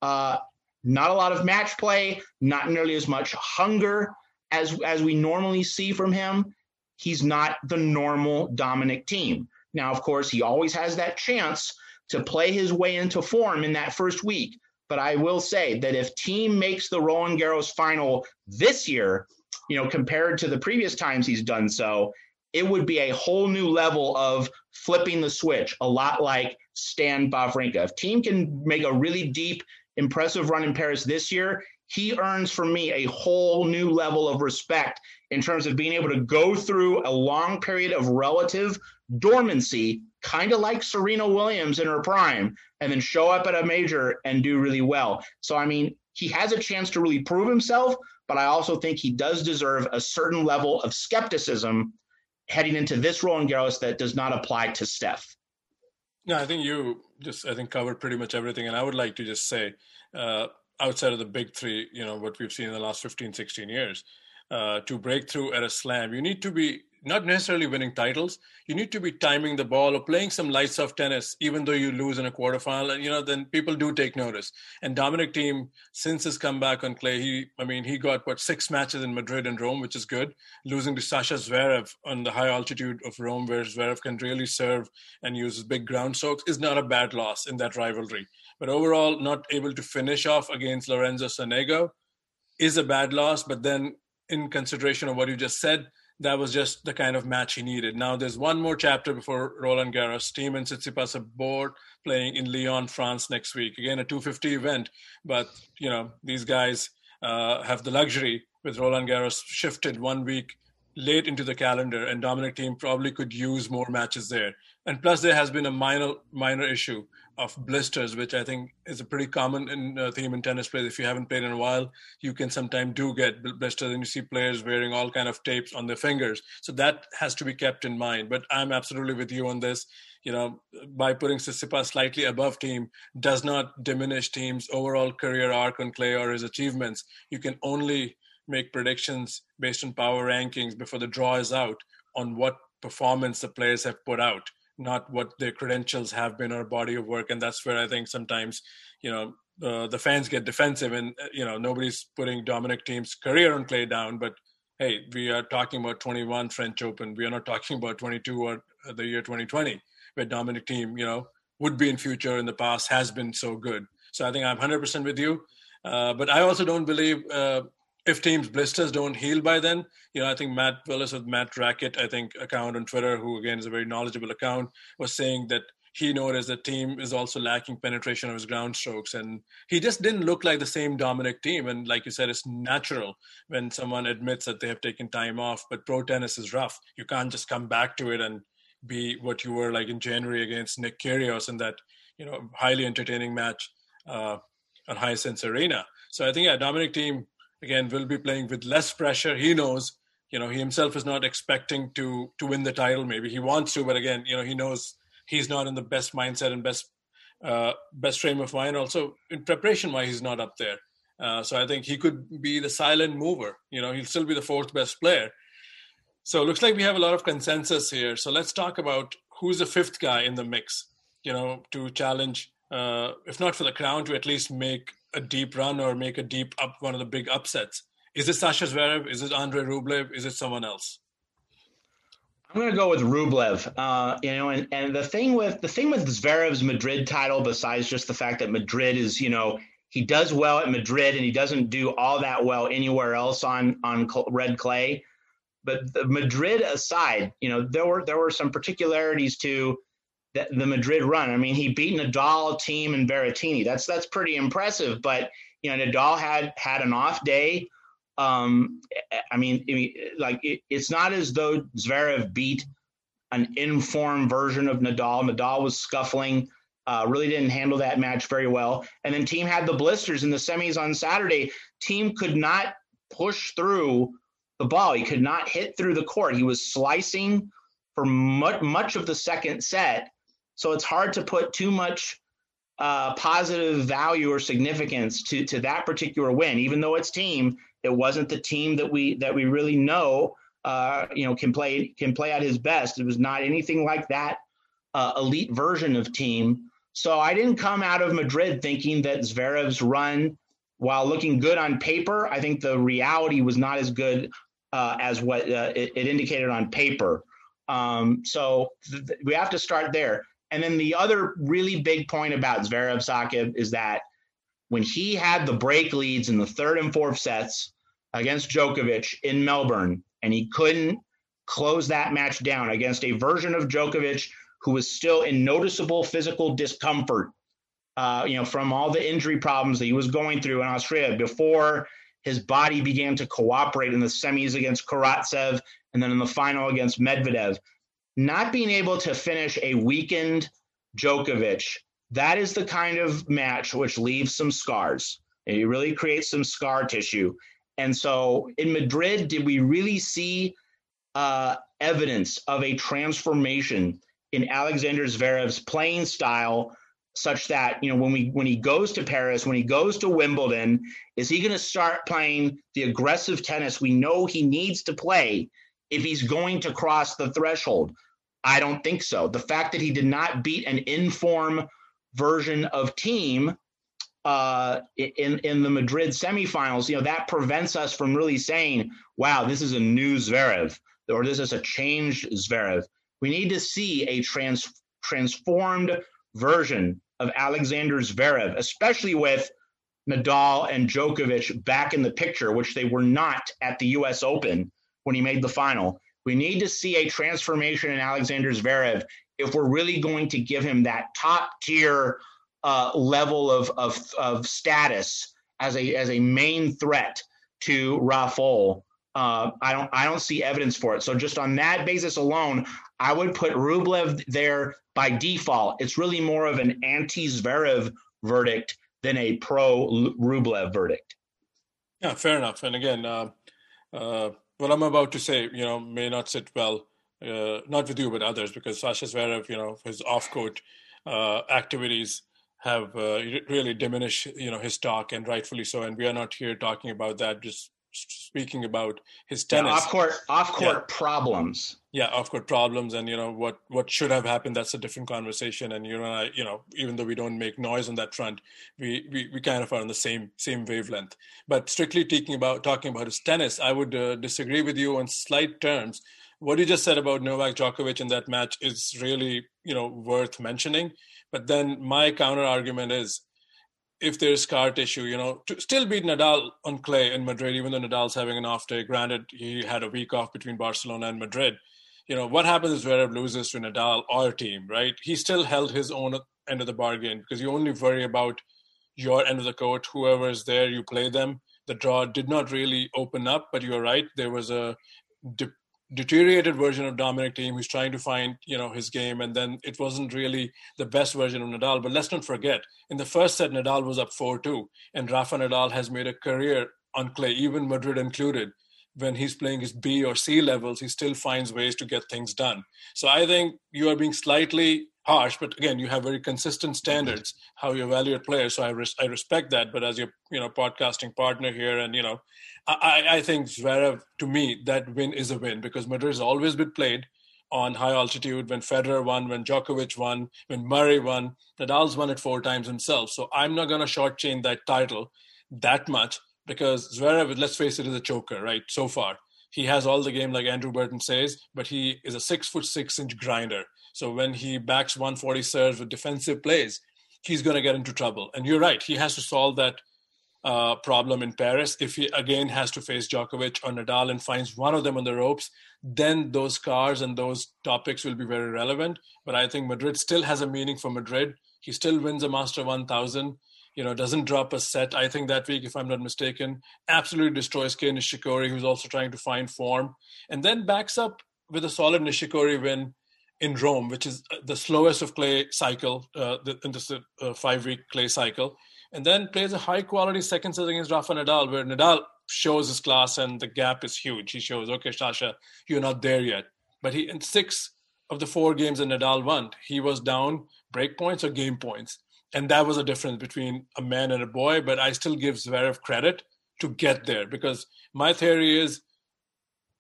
Speaker 1: Uh, not a lot of match play, not nearly as much hunger as as we normally see from him. He's not the normal Dominic Thiem. Now, of course, he always has that chance to play his way into form in that first week. But I will say that if Thiem makes the Roland Garros final this year, you know, compared to the previous times he's done so, it would be a whole new level of flipping the switch, a lot like Stan Wawrinka. If Thiem can make a really deep impressive run in Paris this year, he earns for me a whole new level of respect in terms of being able to go through a long period of relative dormancy, kind of like Serena Williams in her prime, and then show up at a major and do really well. So, I mean, he has a chance to really prove himself, but I also think he does deserve a certain level of skepticism heading into this Roland Garros that does not apply to Steph.
Speaker 2: No, I think you just I think covered pretty much everything, and I would like to just say, uh, outside of the big three, you know what we've seen in the last 15, 16 years, uh, to break through at a slam, you need to be not necessarily winning titles. You need to be timing the ball or playing some lights off tennis, even though you lose in a quarterfinal. And you know, then people do take notice. And Dominic Thiem, since his comeback on clay, he I mean, he got what six matches in Madrid and Rome, which is good. Losing to Sasha Zverev on the high altitude of Rome, where Zverev can really serve and use big ground strokes, is not a bad loss in that rivalry. But overall, not able to finish off against Lorenzo Sonego is a bad loss. But then, in consideration of what you just said, that was just the kind of match he needed. Now there's one more chapter before Roland Garros. Thiem and Tsitsipas are both playing in Lyon, France next week. Again, a 250 event, but you know these guys uh, have the luxury with Roland Garros shifted one week late into the calendar, and Dominic Thiem probably could use more matches there. And plus, there has been a minor minor issue of blisters, which I think is a pretty common in, uh, theme in tennis players. If you haven't played in a while, you can sometimes do get blisters, and you see players wearing all kind of tapes on their fingers. So that has to be kept in mind. But I'm absolutely with you on this. You know, by putting Tsitsipas slightly above Thiem does not diminish Thiem's overall career arc on clay or his achievements. You can only make predictions based on power rankings before the draw is out on what performance the players have put out not what their credentials have been or body of work. And that's where i think sometimes you know uh, the fans get defensive and uh, you know nobody's putting dominic Thiem's career on clay down. But hey we are talking about 21 french open. We are not talking about 22 or the year 2020 where dominic Thiem you know would be in future in the past has been so good. So i think i'm 100% with you. Uh, but i also don't believe uh, if Thiem's blisters don't heal by then, you know, I think Matt Willis with Matt Rackett, I think account on Twitter, who again is a very knowledgeable account, was saying that he noticed that Thiem is also lacking penetration of his ground strokes, and he just didn't look like the same Dominic Thiem And like you said, it's natural when someone admits that they have taken time off. But pro tennis is rough; you can't just come back to it and be what you were like in January against Nick Kyrgios in that you know highly entertaining match uh, on Hisense Arena. So I think yeah, Dominic Thiem again will be playing with less pressure. He knows, you know, he himself is not expecting to to win the title. Maybe he wants to, but again, you know, he knows he's not in the best mindset and best uh, best frame of mind. Also, in preparation why he's not up there. Uh, so I think he could be the silent mover. You know, he'll still be the fourth best player. So it looks like we have a lot of consensus here. So let's talk about who's the fifth guy in the mix. You know, to challenge, uh, if not for the crown, to at least make a deep run or make a deep up one of the big upsets. Is it Sasha Zverev? Is it Andre Rublev? Is it someone else?
Speaker 1: I'm going to go with Rublev. Uh, you know, and, and the thing with the thing with Zverev's Madrid title, besides just the fact that Madrid is, you know, he does well at Madrid and he doesn't do all that well anywhere else on on red clay. But Madrid aside, you know, there were there were some particularities to the, the Madrid run. I mean, he beat Nadal, Thiem, and Berrettini. That's that's pretty impressive. But you know, Nadal had had an off day. Um, I mean, I mean like it, it's not as though Zverev beat an informed version of Nadal. Nadal was scuffling. Uh, really didn't handle that match very well. And then Thiem had the blisters in the semis on Saturday. Thiem could not push through the ball. He could not hit through the court. He was slicing for much, much of the second set so it's hard to put too much uh, positive value or significance to to that particular win, even though it's Thiem. It wasn't the Thiem that we that we really know. Uh, you know, can play can play at his best. It was not anything like that uh, elite version of Thiem. So I didn't come out of Madrid thinking that Zverev's run, while looking good on paper, I think the reality was not as good uh, as what uh, it, it, indicated on paper. Um, so th- we have to start there. And then the other really big point about Zverev Saqib is that when he had the break leads in the third and fourth sets against Djokovic in Melbourne, and he couldn't close that match down against a version of Djokovic who was still in noticeable physical discomfort, uh, you know, from all the injury problems that he was going through in Australia before his body began to cooperate in the semis against Karatsev and then in the final against Medvedev. Not being able to finish a weakened Djokovic, that is the kind of match which leaves some scars. It really creates some scar tissue. And so in Madrid, did we really see uh, evidence of a transformation in Alexander Zverev's playing style such that you know when we when he goes to Paris, when he goes to Wimbledon, is he going to start playing the aggressive tennis we know he needs to play if he's going to cross the threshold? I don't think so. The fact that he did not beat an inform version of Thiem uh, in in the Madrid semifinals, you know that prevents us from really saying, "Wow, this is a new Zverev," or "This is a changed Zverev." We need to see a trans transformed version of Alexander Zverev, especially with Nadal and Djokovic back in the picture, which they were not at the U.S. Open when he made the final. We need to see a transformation in Alexander Zverev if we're really going to give him that top tier uh, level of, of, of status as a as a main threat to Rafael. Uh, I don't I don't see evidence for it. So just on that basis alone, I would put Rublev there by default. It's really more of an anti Zverev verdict than a pro Rublev verdict.
Speaker 2: Yeah, fair enough. And again, uh, uh, what I'm about to say, you know, may not sit well, uh, not with you but others, because Sasha Zverev, you know, his off-court uh, activities have uh, really diminished, you know, his stock, and rightfully so. And we are not here talking about that. Just speaking about his tennis
Speaker 1: yeah, off court off court yeah. problems.
Speaker 2: Yeah, off court problems, and you know what what should have happened. That's a different conversation. And you know, I, you know, even though we don't make noise on that front, we, we we kind of are on the same same wavelength. But strictly talking about talking about his tennis, I would uh, disagree with you on slight terms. What you just said about Novak Djokovic in that match is really you know worth mentioning. But then my counter argument is if there's scar tissue, you know, to still beat Nadal on clay in Madrid, even though Nadal's having an off day. Granted, he had a week off between Barcelona and Madrid. You know, what happens if Zverev loses to Nadal or Thiem, right? He still held his own end of the bargain because you only worry about your end of the court. Whoever is there, you play them. The draw did not really open up, but you're right. There was a deteriorated version of Dominic Thiem who's trying to find you know his game and then it wasn't really the best version of Nadal but let's not forget in the first set Nadal was up 4-2 and Rafa Nadal has made a career on clay even Madrid included when he's playing his B or C levels he still finds ways to get things done so I think you are being slightly harsh, but again, you have very consistent mm-hmm. standards how you evaluate players. So I, res- I respect that. But as your you know podcasting partner here, and you know, I, I think Zverev to me that win is a win because Madrid has always been played on high altitude. When Federer won, when Djokovic won, when Murray won, Nadal's won it four times himself. So I'm not going to shortchange that title that much because Zverev, let's face it, is a choker, right? So far. He has all the game, like Andrew Burton says, but he is a six foot six inch grinder. So when he backs 140 serves with defensive plays, he's going to get into trouble. And you're right, he has to solve that uh, problem in Paris. If he again has to face Djokovic or Nadal and finds one of them on the ropes, then those scars and those topics will be very relevant. But I think Madrid still has a meaning for Madrid. He still wins a Master 1000. You know, doesn't drop a set. I think that week, if I'm not mistaken, absolutely destroys Kei Nishikori, who's also trying to find form, and then backs up with a solid Nishikori win in Rome, which is uh, the slowest of clay cycle uh, in this uh, five week clay cycle, and then plays a high quality second set against Rafa Nadal, where Nadal shows his class and the gap is huge. He shows, okay, Sasha, you're not there yet. But he in six of the four games that Nadal won, he was down break points or game points. And that was a difference between a man and a boy. But I still give Zverev credit to get there because my theory is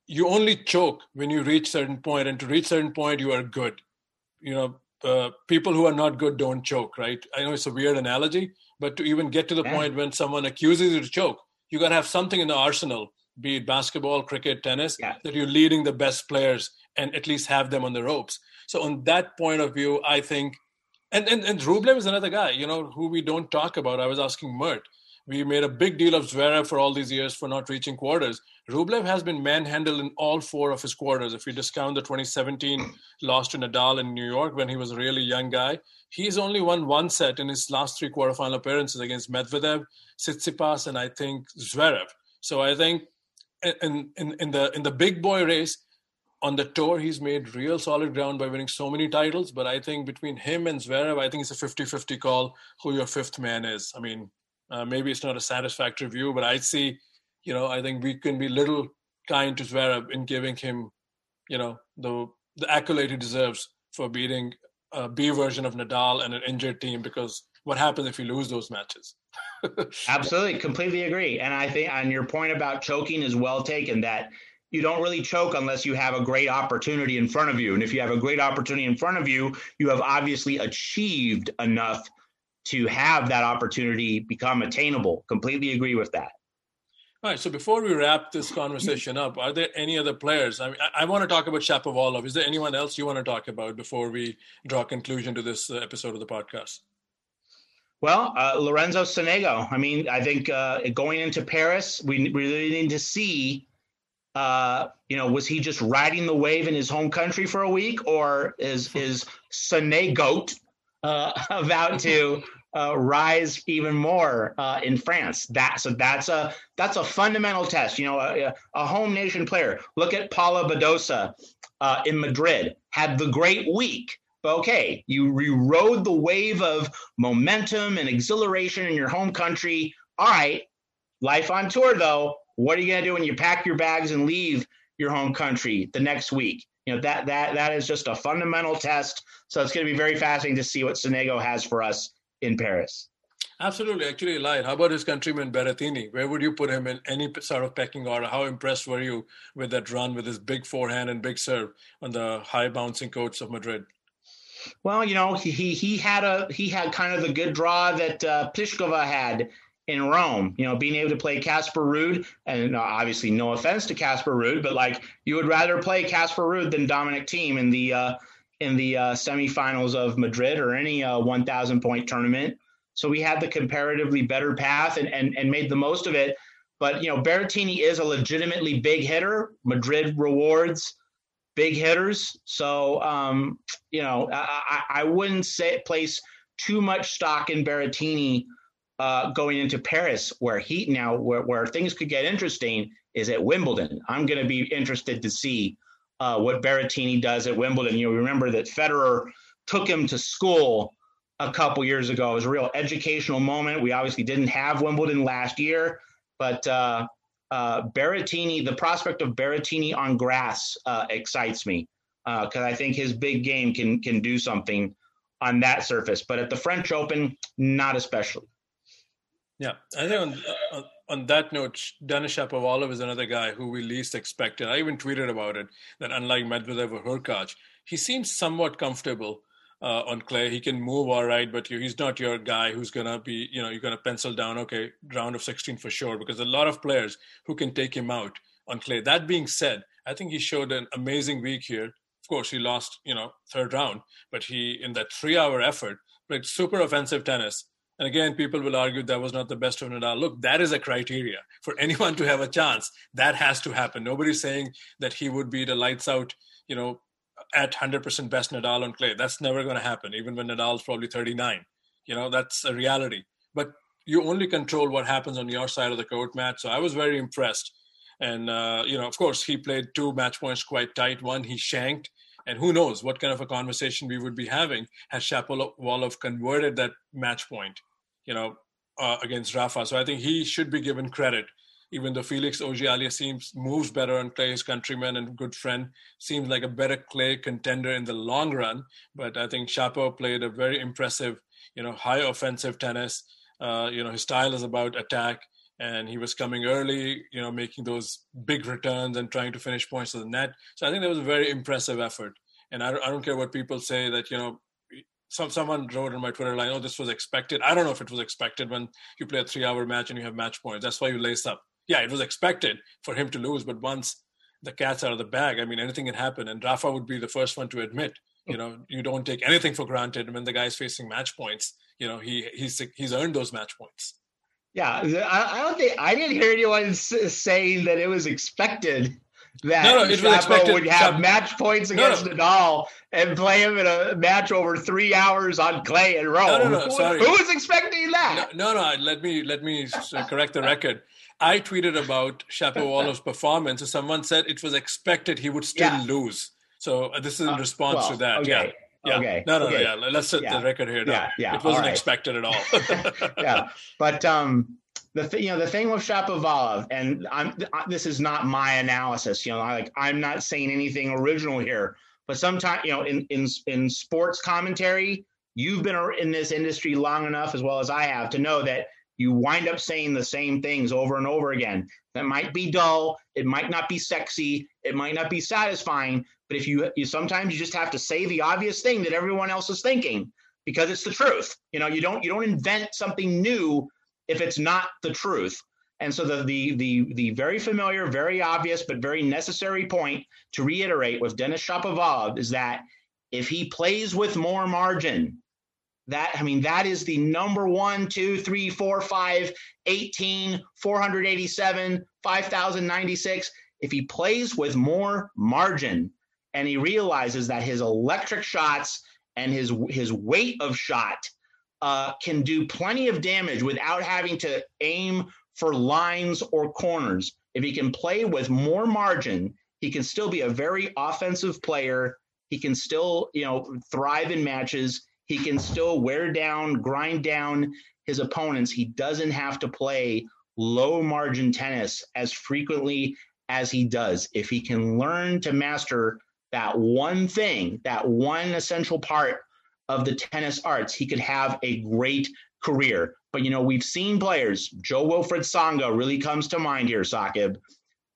Speaker 2: you only choke when you reach certain point and to reach certain point you are good you know uh, people who are not good don't choke right i know it's a weird analogy but to even get to the yeah. point when someone accuses you to choke you got to have something in the arsenal be it basketball cricket tennis yeah. that you're leading the best players and at least have them on the ropes so on that point of view i think and and, and Rublev is another guy you know who we don't talk about i was asking mert we made a big deal of Zverev for all these years for not reaching quarters. Rublev has been manhandled in all four of his quarters. If you discount the 2017 loss to Nadal in New York when he was a really young guy, he's only won one set in his last three quarterfinal appearances against Medvedev, Tsitsipas, and I think Zverev. So I think in, in, in the in the big boy race, on the tour, he's made real solid ground by winning so many titles. But I think between him and Zverev, I think it's a 50 50 call who your fifth man is. I mean, uh, maybe it's not a satisfactory view, but I see, you know, I think we can be little kind to Zverev in giving him, you know, the, the accolade he deserves for beating a B version of Nadal and an injured Thiem because what happens if you lose those matches?
Speaker 1: Absolutely, completely agree. And I think on your point about choking is well taken that you don't really choke unless you have a great opportunity in front of you. And if you have a great opportunity in front of you, you have obviously achieved enough to have that opportunity become attainable. Completely agree with that.
Speaker 2: All right. So before we wrap this conversation up, are there any other players? I mean, I, I want to talk about Shapovalov. Is there anyone else you want to talk about before we draw a conclusion to this uh, episode of the podcast?
Speaker 1: Well, uh, Lorenzo Sonego. I mean, I think uh, going into Paris, we really need to see uh, you know, was he just riding the wave in his home country for a week, or is is Sonego uh, about to uh, rise even more uh, in France? That so that's a that's a fundamental test. You know, a, a home nation player. Look at Paula Badosa uh, in Madrid. Had the great week. Okay, you rode the wave of momentum and exhilaration in your home country. All right, life on tour though what are you going to do when you pack your bags and leave your home country the next week? You know that that that is just a fundamental test. So it's going to be very fascinating to see what Sonego has for us in Paris.
Speaker 2: Absolutely, actually, lied. How about his countryman Berrettini? Where would you put him in any sort of pecking order? How impressed were you with that run with his big forehand and big serve on the high bouncing courts of Madrid?
Speaker 1: Well, you know, he he, he had a he had kind of the good draw that uh, Pliskova had in Rome. You know, being able to play Casper Ruud, and obviously no offense to Casper Ruud, but like you would rather play Casper Ruud than Dominic Thiem in the uh, in the uh, semifinals of Madrid or any uh, 1,000 point tournament. So we had the comparatively better path and, and and made the most of it. But you know, Berrettini is a legitimately big hitter. Madrid rewards big hitters, so um, you know I, I wouldn't say place too much stock in Berrettini uh, going into Paris, where he now where, where things could get interesting is at Wimbledon. I'm going to be interested to see uh, what Berrettini does at Wimbledon. You remember that Federer took him to school a couple years ago. It was a real educational moment. We obviously didn't have Wimbledon last year, but uh, uh, Berrettini, the prospect of Berrettini on grass uh, excites me because uh, I think his big game can can do something on that surface. But at the French Open, not especially.
Speaker 2: Yeah, I think on, on, on that note, Denis Shapovalov is another guy who we least expected. I even tweeted about it that unlike Medvedev or Hurkacz, he seems somewhat comfortable uh, on clay. He can move all right, but he's not your guy who's gonna be, you know, you're gonna pencil down, okay, round of 16 for sure, because a lot of players who can take him out on clay. That being said, I think he showed an amazing week here. Of course, he lost, you know, third round, but he in that three-hour effort played super offensive tennis and again, people will argue that was not the best of Nadal. Look, that is a criteria for anyone to have a chance. That has to happen. Nobody's saying that he would be the lights out, you know, at 100% best Nadal on clay. That's never going to happen, even when Nadal's probably 39. You know, that's a reality. But you only control what happens on your side of the court, Matt. So I was very impressed. And, uh, you know, of course, he played two match points quite tight. One, he shanked. And who knows what kind of a conversation we would be having had Shapovalov converted that match point you know, uh, against Rafa. So I think he should be given credit, even though Felix Auger seems moves better on clay, his countryman and good friend, seems like a better clay contender in the long run. But I think Shapo played a very impressive, you know, high offensive tennis. Uh, you know, his style is about attack, and he was coming early, you know, making those big returns and trying to finish points to the net. So I think that was a very impressive effort. And I, I don't care what people say that you know some someone wrote on my Twitter line, "Oh, this was expected." I don't know if it was expected when you play a three-hour match and you have match points. That's why you lace up. Yeah, it was expected for him to lose, but once the cat's out of the bag, I mean, anything can happen. And Rafa would be the first one to admit, you know, mm. you don't take anything for granted when the guy's facing match points. You know, he he's he's earned those match points.
Speaker 1: Yeah, I, I don't think I didn't hear anyone saying that it was expected that
Speaker 2: no, no, it was expected,
Speaker 1: would have match points against no, no. Nadal and play him in a match over three hours on clay in Rome.
Speaker 2: No, no, no, sorry.
Speaker 1: Who was expecting that?
Speaker 2: No, no, no, let me let me correct the record. I tweeted about Shapovalov's performance, and someone said it was expected he would still yeah. lose. So uh, this is in uh, response uh, well, to that. Okay. Yeah. Yeah. Okay. No, no,
Speaker 1: okay.
Speaker 2: no, yeah. Let's set yeah. the record here. No, yeah, yeah. It wasn't right. expected at all.
Speaker 1: yeah, but um, the th- you know the thing with Shapovalov, and I'm this is not my analysis. You know, I, like I'm not saying anything original here, but sometimes you know in in in sports commentary, you've been in this industry long enough as well as I have to know that you wind up saying the same things over and over again. That might be dull, it might not be sexy, it might not be satisfying, but if you you sometimes you just have to say the obvious thing that everyone else is thinking because it's the truth. You know, you don't you don't invent something new if it's not the truth. And so the the the the very familiar, very obvious, but very necessary point to reiterate with Denis Shapovalov is that if he plays with more margin, that I mean that is the number one, two, three, four, five, 18, 487, 5096. If he plays with more margin, and he realizes that his electric shots and his his weight of shot uh, can do plenty of damage without having to aim for lines or corners. If he can play with more margin, he can still be a very offensive player. He can still, you know, thrive in matches. He can still wear down, grind down his opponents. He doesn't have to play low margin tennis as frequently as he does. If he can learn to master that one thing, that one essential part of the tennis arts, he could have a great career. But you know, we've seen players. Jo-Wilfried Tsonga really comes to mind here, Saqib.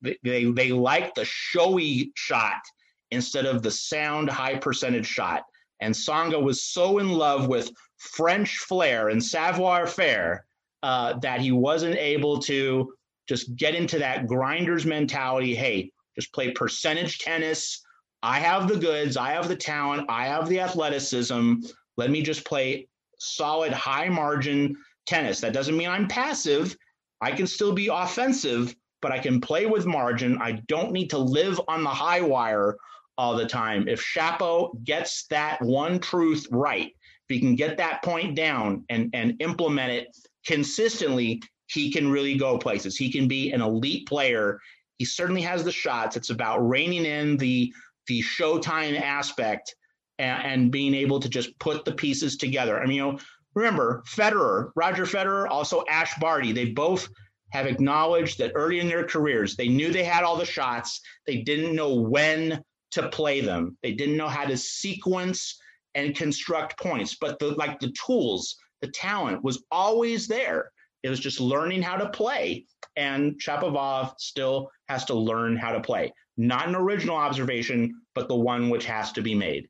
Speaker 1: They, they they like the showy shot instead of the sound high percentage shot. And Tsonga was so in love with French flair and savoir faire uh, that he wasn't able to just get into that grinder's mentality. Hey, just play percentage tennis I have the goods, I have the talent, I have the athleticism. Let me just play solid, high margin tennis. That doesn't mean I'm passive. I can still be offensive, but I can play with margin. I don't need to live on the high wire all the time. If Shapo gets that one truth right, if he can get that point down and, and implement it consistently, he can really go places. He can be an elite player. He certainly has the shots. It's about reining in the the showtime aspect and, and, being able to just put the pieces together. I mean, you know, remember Federer, Roger Federer, also Ash Barty, they both have acknowledged that early in their careers, they knew they had all the shots. They didn't know when to play them. They didn't know how to sequence and construct points, but the like the tools, the talent was always there. It was just learning how to play. And Shapovalov still has to learn how to play not an original observation, but the one which has to be made.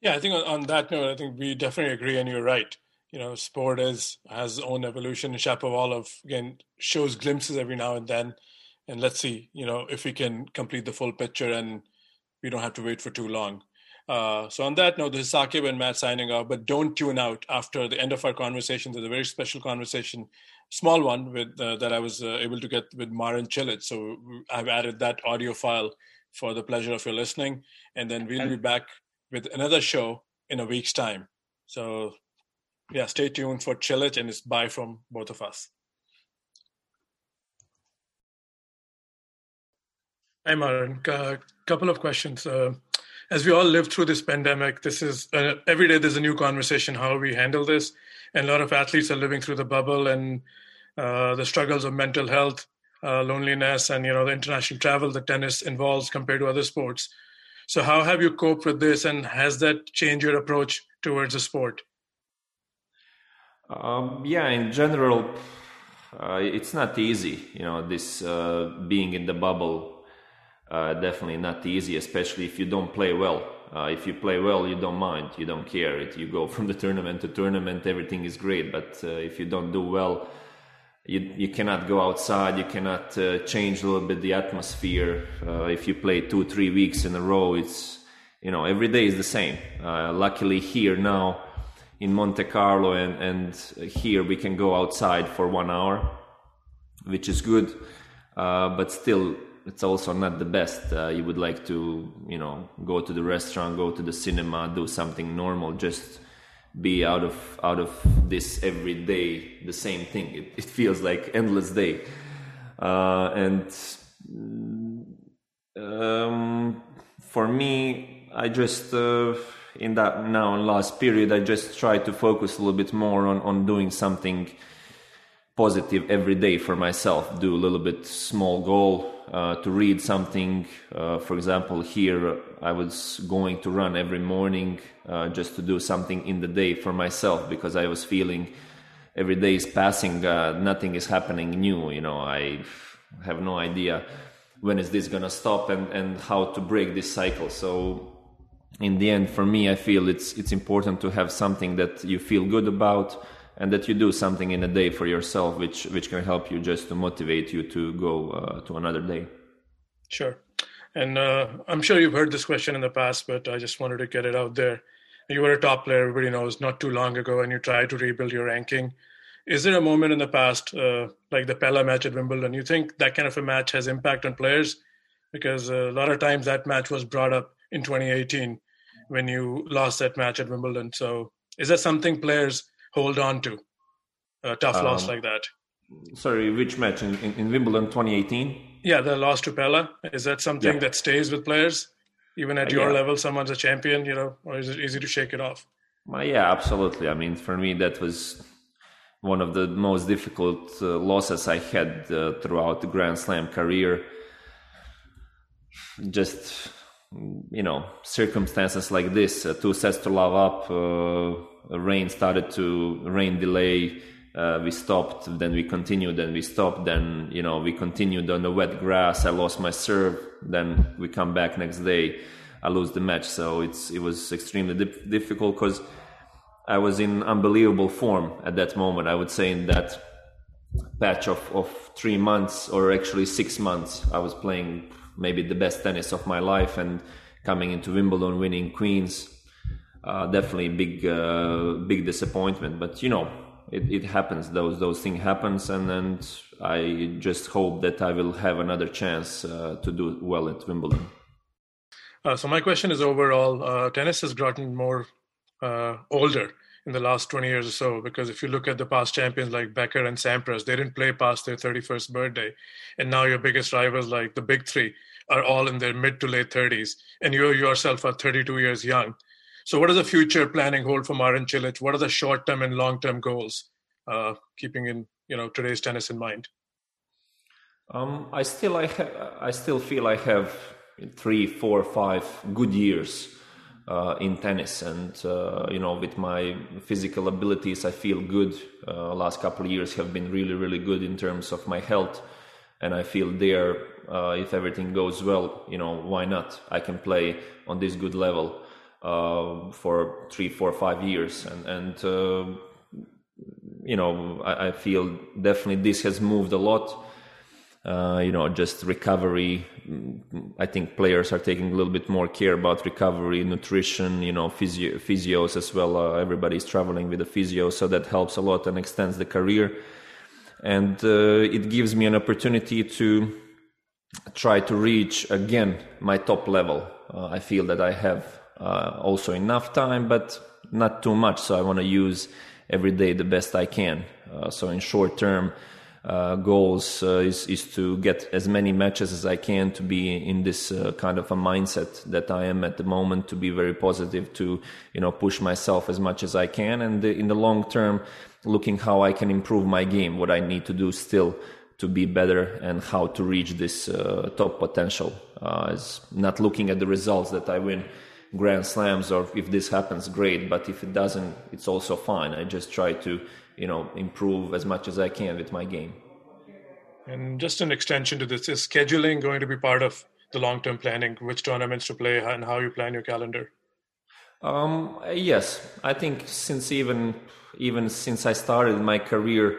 Speaker 2: Yeah, I think on, on that note, I think we definitely agree, and you're right. You know, sport is has own evolution. And Shapovalov again shows glimpses every now and then, and let's see, you know, if we can complete the full picture and we don't have to wait for too long. Uh, so on that note, this is Saqib and Matt signing off. But don't tune out after the end of our conversation. There's a very special conversation small one with uh, that I was uh, able to get with Marin Cilic. So I've added that audio file for the pleasure of your listening, and then we'll be back with another show in a week's time. So yeah, stay tuned for Cilic, and it's bye from both of us. Hi, Marin. A couple of questions. Uh, as we all live through this pandemic, this is uh, every day there's a new conversation how we handle this and a lot of athletes are living through the bubble and uh, the struggles of mental health, uh, loneliness, and you know the international travel that tennis involves compared to other sports. So, how have you coped with this, and has that changed your approach towards the sport?
Speaker 3: Um, yeah, in general, uh, it's not easy. You know, this uh, being in the bubble, uh, definitely not easy, especially if you don't play well. Uh, if you play well, you don't mind, you don't care. It, you go from the tournament to tournament, everything is great. But uh, if you don't do well, you you cannot go outside. You cannot uh, change a little bit the atmosphere. Uh, if you play two three weeks in a row, it's you know every day is the same. Uh, luckily here now in Monte Carlo and and here we can go outside for one hour, which is good. Uh, but still it's also not the best. Uh, you would like to, you know, go to the restaurant, go to the cinema, do something normal, just be out of out of this every day the same thing. It, it feels like endless day, uh, and um, for me, I just uh, in that now in last period, I just try to focus a little bit more on on doing something positive every day for myself. Do a little bit small goal uh, to read something. Uh, for example, here I was going to run every morning uh, just to do something in the day for myself because I was feeling every day is passing, uh, nothing is happening new. You know, I have no idea when is this gonna stop and, and how to break this cycle. So in the end, for me, I feel it's it's important to have something that you feel good about and that you do something in a day for yourself, which which can help you just to motivate you to go uh, to another day.
Speaker 2: Sure, and uh, I'm sure you've heard this question in the past, but I just wanted to get it out there. You were a top player, everybody knows, not too long ago, and you tried to rebuild your ranking. Is there a moment in the past, uh, like the Pella match at Wimbledon, you think that kind of a match has impact on players? Because a lot of times that match was brought up in 2018 when you lost that match at Wimbledon. So is that something players hold on to a tough um, loss like that.
Speaker 3: Sorry, which match in, in, in, Wimbledon 2018?
Speaker 2: Yeah, the loss to Pella. Is that something yeah. that stays with players? Even at uh, your yeah. level, someone's a champion, you know, or is it easy to shake it off?
Speaker 3: Well, yeah, absolutely. I mean, for me, that was one of the most difficult uh, losses I had uh, throughout the Grand Slam career. Just, you know, circumstances like this, uh, two sets to love up uh, rain started to rain delay uh, we stopped then we continued then we stopped then you know we continued on the wet grass. I lost my serve then we come back next day. I lose the match. So it's it was extremely dip- difficult because i was in unbelievable form at that moment. I would say in that patch of, of three months or actually six months i was playing maybe the best tennis of my life and coming into wimbledon winning queens uh, definitely big uh, big disappointment. But you know, it, it happens. Those those things happens, and and I just hope that I will have another chance uh, to do well at Wimbledon.
Speaker 2: Uh, so my question is overall, uh, tennis has gotten more uh, older in the last 20 years or so because if you look at the past champions like Becker and Sampras, they didn't play past their 31st birthday. And now your biggest rivals like the big three are all in their mid to late 30s. And you yourself are 32 years young. So, what does the future planning hold for Marin Cilic? What are the short term and long term goals, uh, keeping in you know today's tennis in mind?
Speaker 3: Um, I still I ha- I still feel I have three, four, five good years uh, in tennis, and uh, you know with my physical abilities, I feel good. Uh, last couple of years have been really, really good in terms of my health, and I feel there. Uh, if everything goes well, you know why not? I can play on this good level uh, for three, four, five years, and and uh, you know I, I, feel definitely this has moved a lot. Uh, you know, just recovery. I think players are taking a little bit more care about recovery, nutrition. You know, physio, physios as well. Uh, everybody's traveling with a physio, so that helps a lot and extends the career. And uh, it gives me an opportunity to try to reach again my top level. Uh, I feel that I have uh, also enough time, but not too much. So I want to use every day the best I can. Uh, so in short term, uh, goals uh, is is to get as many matches as I can to be in this uh, kind of a mindset that I am at the moment to be very positive to you know push myself as much as I can and in the long term looking how I can improve my game what I need to do still to be better and how to reach this uh, top potential as not looking at the results that I win grand slams or if this happens great but if it doesn't it's also fine. I just try to you know improve as much as i can with my game.
Speaker 2: And just an extension to this is scheduling going to be part of the long-term planning? Which tournaments to play and how you plan your calendar?
Speaker 3: Um, yes. I think since even even since i started my career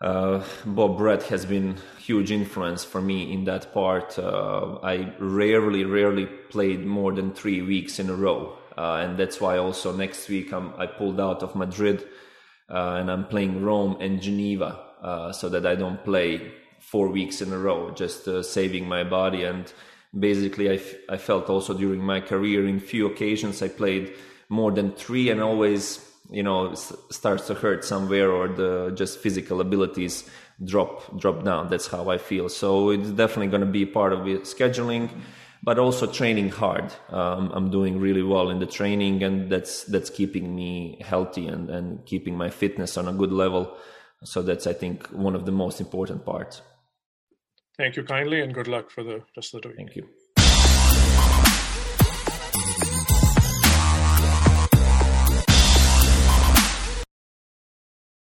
Speaker 3: uh, Bob Brett has been huge influence for me in that part. Uh, I rarely, rarely played more than three weeks in a row, uh, and that's why also next week I'm, i pulled out of Madrid uh, and I'm playing Rome and Geneva, uh, so that I don't play four weeks in a row, just uh, saving my body. And basically, I, f- I felt also during my career in few occasions I played more than three and always you know starts to hurt somewhere or the just physical abilities drop drop down. That's how i feel. So it's definitely going to be part of the scheduling but also training hard. Um, i'm doing really well in the training and that's that's keeping me healthy and and keeping my fitness on a good level. So that's i think one of the most important parts.
Speaker 2: Thank you kindly and good luck for the rest of the week.
Speaker 3: Thank you